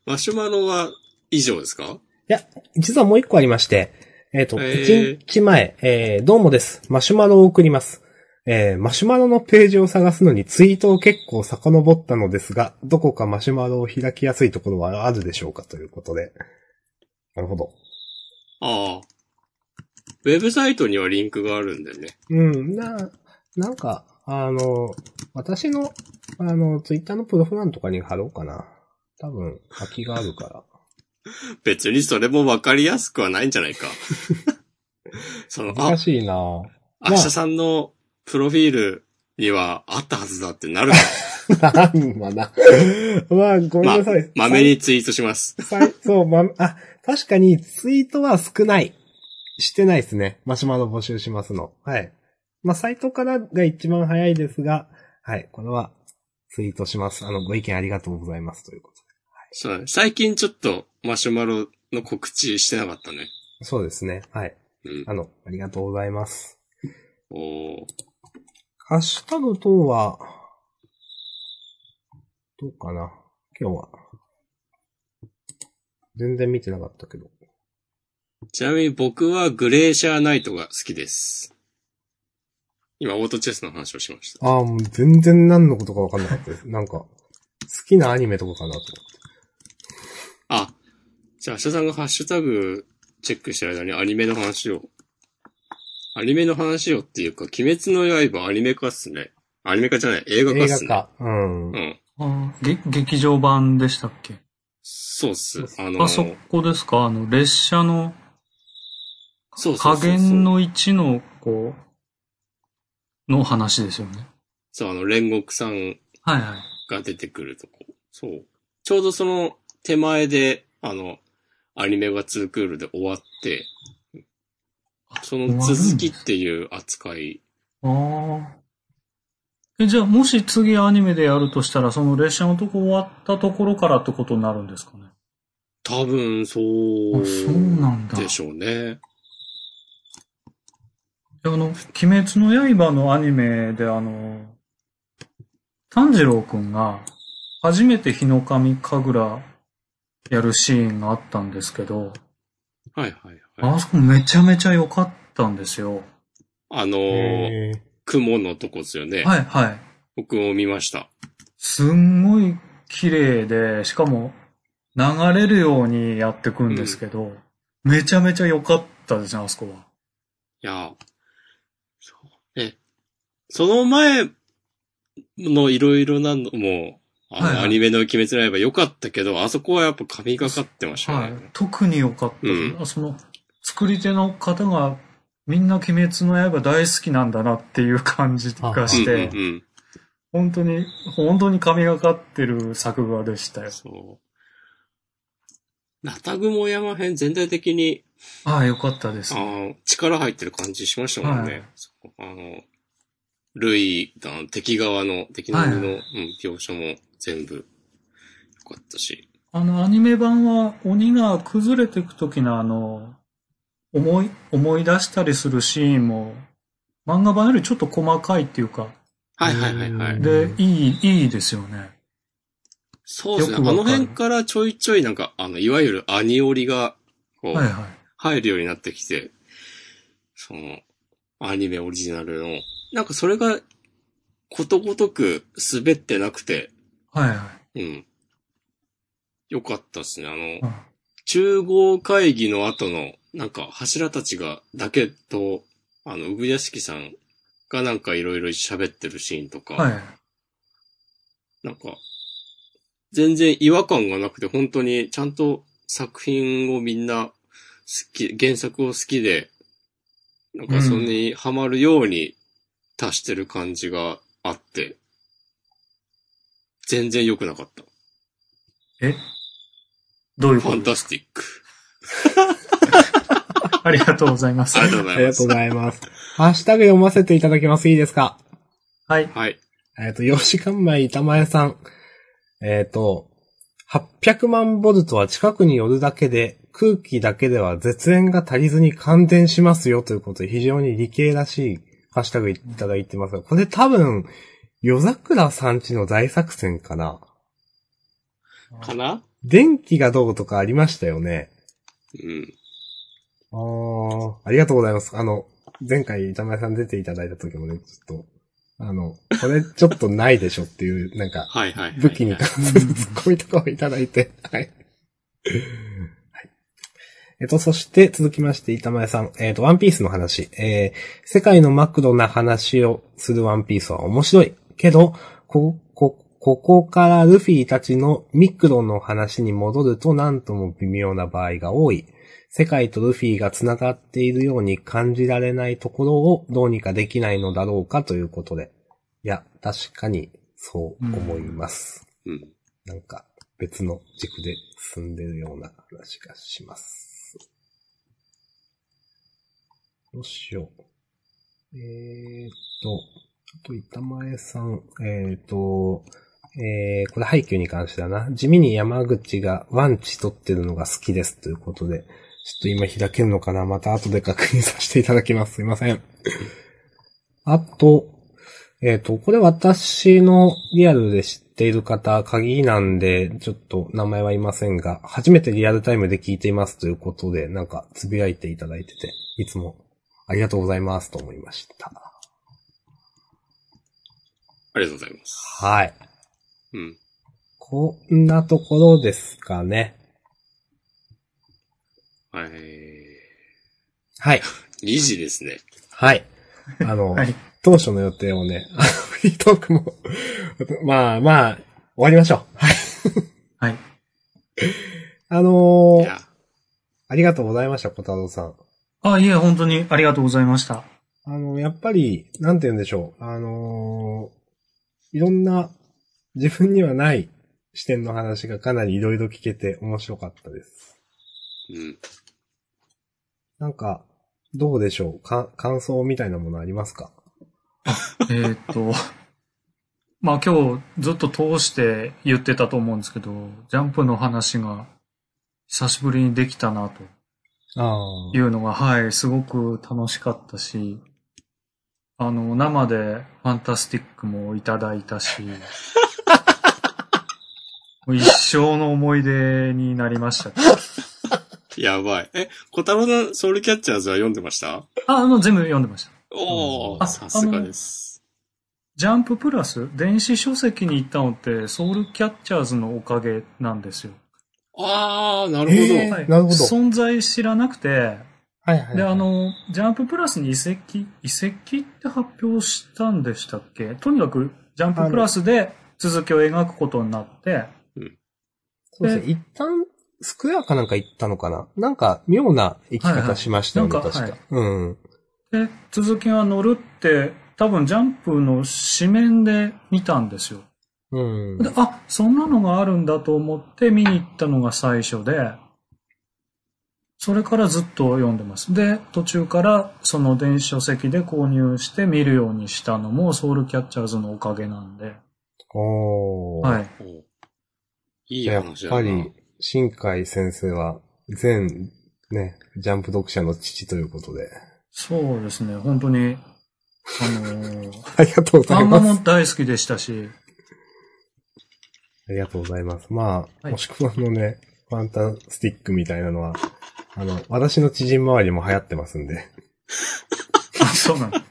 マシュマロは以上ですか？
いや、実はもう一個ありまして、えっ、
ー
一日前、えー、どうもです。マシュマロを送ります。えー、マシュマロのページを探すのにツイートを結構遡ったのですが、どこかマシュマロを開きやすいところはあるでしょうか？ということで。なるほど。
ああ。ウェブサイトにはリンクがあるんでね。
うん、な、なんか、あの、私の、あの、ツイッターのプロフランとかに貼ろうかな。多分、空きがあるから。
別にそれもわかりやすくはないんじゃないか。その、あ
難、しいなぁ。
明日さんのプロフィールにはあったはずだってなるか
なんまな。まあ、ごめんなさい。
まめにツイートします。
そう、ま、あ、確かにツイートは少ない。してないですね。マシュマロ募集しますの。はい。まあ、サイトからが一番早いですが、はい。これはツイートします。あの、ご意見ありがとうございます。ということ
そうだね。最近ちょっとマシュマロの告知してなかったね。
で。そうですね。はい。
うん。
あの、ありがとうございます。
おー
ハッシュタグ等は、どうかな？今日は。全然見てなかったけど。
ちなみに僕はグレーシャーナイトが好きです。今、オートチェスの話をしました。
ああ、もう全然何のことかわかんなかったです。なんか、好きなアニメとかかなと思って。
あ、じゃあ、明日さんがハッシュタグチェックしてる間にアニメの話を。アニメの話をっていうか、鬼滅の刃アニメ化っすね。アニメ化じゃない、映画化っ
映
すね。
画化。うん。
うん。
あげ劇場版でしたっけ？
そうっす。あの、
あそこですか？あの、列車の
そうそう
加減の1の、こう、の話ですよね。
そう、あの、煉獄さん
はいはい。
が出てくるとこ。そう。ちょうどその手前で、あの、アニメが2クールで終わって、その続きっていう扱い。
ああ。え、じゃあ、もし次アニメでやるとしたら、その列車のとこ終わったところからってことになるんですかね？
多分、そ
あ、
う
そうなんだ。
でしょうね。
あの、鬼滅の刃のアニメで、あの、炭治郎くんが、初めて日の神神楽やるシーンがあったんですけど、
はいはいはい。
あそこめちゃめちゃ良かったんですよ。
あのー、雲のとこですよね。
はいはい。
僕も見ました。
すんごい綺麗で、しかも流れるようにやってくんですけど、めちゃめちゃ良かったですね、あそこは。
いや、そう。ね。その前のいろいろなのも、
はいはい
アニメの鬼滅の刃良かったけど、あそこはやっぱ神がかってました
はい
ね。。
特に良かった。
うん
その、作り手の方がみんな鬼滅の刃大好きなんだなっていう感じがし
うん
て、
うんうん。
本当に、本当に神がかってる作画でしたよ。
そう。ナタグモ山編全体的に、
ああ、良かったです
あ。ー力入ってる感じしましたもんね。
はい
そうあの、ルイが敵側の、敵の身の、
はい
うん、描写も全部良かったし。
あの、アニメ版は鬼が崩れていく時のあの、思い、思い出したりするシーンも、漫画版よりちょっと細かいっていうか、
はいはいはいはい。
うん
で、いい、いいですよね。
そうですね。あの辺からちょいちょいなんか、あの、いわゆるアニオリが、こう、
はいはい。
入るようになってきて、その、アニメオリジナルの、なんかそれが、ことごとく滑ってなくて、
はいはい。
うん。よかったですね。あ
う
の
ん、
中合会議の後の、なんか柱たちが、だけと、あの、産屋敷さんがなんかいろいろ喋ってるシーンとか、
はい。
なんか、全然違和感がなくて、本当にちゃんと作品をみんな好き、原作を好きで、なんかそれにハマるように足してる感じがあって、全然良くなかった。
え？どういう
ファン
こと
タスティック。
ありがとうございます
あ。りがとうございます
ありがとうご。ざいます。ハッシュタグ読ませていただきます。いいですか？
はい。
はい。
えっと、吉かんまい板前さん。えっ、と、800万ボルトは近くに寄るだけで、空気だけでは絶縁が足りずに感電しますよということで、非常に理系らしいハッシュタグいただいてますが、これ多分、夜桜さんちの大作戦かな？
かな？
電気がどうとかありましたよね。
うん。
ああ、ありがとうございます。あの、前回板前さん出ていただいた時もね、ちょっと、あの、これちょっとないでしょっていう、なんか、
はいはいはい。
武器に関するツッコミとかをいただいて、はい。はい。えっと、そして続きまして、板前さん、えっと、ワンピースの話。えー、世界のマクロな話をするワンピースは面白い。けど、こ、こ、ここからルフィたちのミクロの話に戻ると何とも微妙な場合が多い。世界とルフィが繋がっているように感じられないところをどうにかできないのだろうかということで。いや、確かにそう思います。
うん。
なんか別の軸で進んでるような話がします。どうしよう。えーっと、あと板前さん、えーっと、えー、これ配給に関してだな。地味に山口がワンチ取ってるのが好きですということで、ちょっと今開けるのかなまた後で確認させていただきます。すいません。あと、えっ、と、これ私のリアルで知っている方、鍵なんで、ちょっと名前はいませんが、初めてリアルタイムで聞いていますということで、なんか、つぶやいていただいてて、いつもありがとうございますと思いました。
ありがとうございます。
はい。
うん。
こんなところですかね。
はい。
はい。
2時ですね。
はい。あの、
はい。
当初の予定をね、あのフリートークも、まあまあ、終わりましょう。はい。
はい。
あのー、ありがとうございました、小太郎さん。
あ、いえ、本当にありがとうございました。
あの、やっぱり、なんて言うんでしょう。あのーいろんな自分にはない視点の話がかなりいろいろ聞けて面白かったです。
うん。
なんか、どうでしょう？か、感想みたいなものありますか？
えーっと、まあ今日ずっと通して言ってたと思うんですけど、ジャンプの話が久しぶりにできたなと
あ
いうのが、はい、すごく楽しかったし、あの、生でファンタスティックもいただいたし、もう一生の思い出になりました。
やばい。え、小太郎さん、ソウルキャッチャーズは読んでました？
あ、あの、全部読んでました。
おー、
あ
さすがです。
ジャンププラス、電子書籍に行ったのって、ソウルキャッチャーズのおかげなんですよ。
あー、なるほど。
へー
はい
なるほど
存在知らなくて、
はいはい。
で、あ、の、ジャンププラスに遺跡、遺跡って発表したんでしたっけ？とにかく、ジャンププラスで続きを描くことになって、
そうですね。一旦、スクエアかなんか行ったのかな？なんか、妙な生き方しましたよね、
はいはいなんか
確か。うん。
で、続きが載るって、多分ジャンプの紙面で見たんですよ。
うん。
で、あ、そんなのがあるんだと思って見に行ったのが最初で、それからずっと読んでます。で、途中からその電子書籍で購入して見るようにしたのもソウルキャッチャーズのおかげなんで、
おー。
はい。
いい
やっ
話だな。
ぱり、新海先生は、全、ね、ジャンプ読者の父ということで。
そうですね、本当に、あのー
ありがとうござい
漫画も
ます。
大好きでしたし、
ありがとうございます。まあ、
はい
もしくはのね、ファンタスティックみたいなのは、あの、私の知人周りも流行ってますんで。
あ、そうなんだ。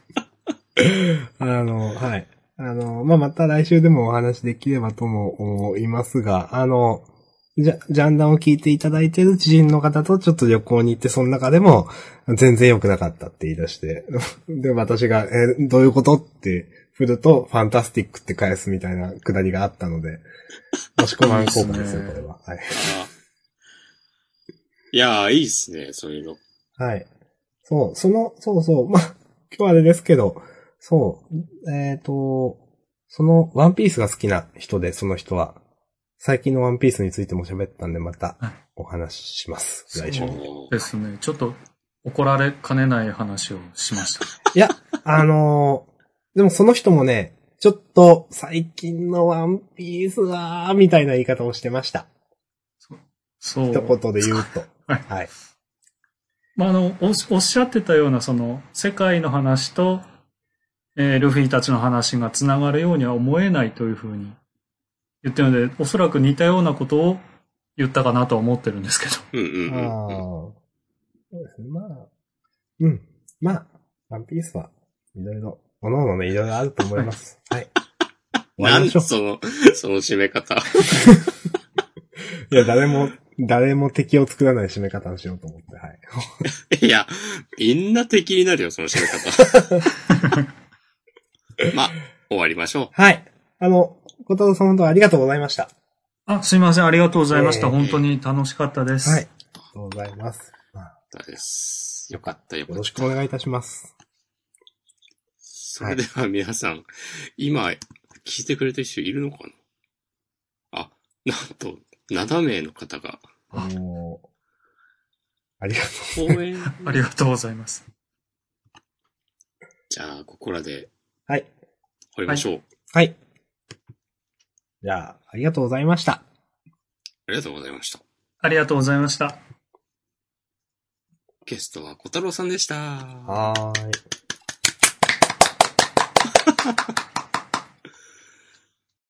あの、はい。あの、まあ、また来週でもお話できればとも思いますが、あの、じゃ、ジャンダンを聞いていただいている知人の方とちょっと旅行に行って、その中でも、全然良くなかったって言い出して、で、私が、え、どういうことって振ると、ファンタスティックって返すみたいなくだりがあったので、もしくは効果ですよ、これは。はい。
いやー、いいっすね、そういうの。
はい。そう、その、そうそう、まあ、今日あれですけど、そう、えっ、と、そのワンピースが好きな人で、その人は、最近のワンピースについても喋ったんで、また
はい
お話しします。
そう
来週。い
おー
ですね。ちょっと怒られかねない話をしました。
や、あのーでもその人もね、ちょっと最近のワンピースは、みたいな言い方をしてました。
そう。
一言で言うと。
はい
はい。
まあ、あの、おっおっしゃってたような、その、世界の話と、えールフィたちの話がつながるようには思えないというふうに言ってるので、おそらく似たようなことを言ったかなとは思ってるんですけど。
うんうん
ああ
うんうん。
そうですね。まあ。うん。まあ、ワンピースはいろいろ、各々ね、いろいろあると思います。はい。
な。んその、その締め方。
いや、誰も、誰も敵を作らない締め方をしようと思って、はい。
いや、みんな敵になるよ、その締め方。まあ、終わりましょ
はい。あの、小太郎さん本当ありがとうございました。
あ、すいません。ありがとうございました。
えー
本当に楽しかったです。
はい。ありがとうございます。まあ
う。です。よかったよかった。
よろしくお願いいたします。
それでは皆さん、今、聞いてくれてる人いるのかな？あ、なんと、7名の方が、
もう、ありがと
公演、
ありがとうございます。
じゃあ、ここらで
う。はい。
終わりましょう。
はい。じゃあ、ありがとうございました。
ありがとうございました。
ありがとうございました。
ゲストは小太郎さんでした。
はーい。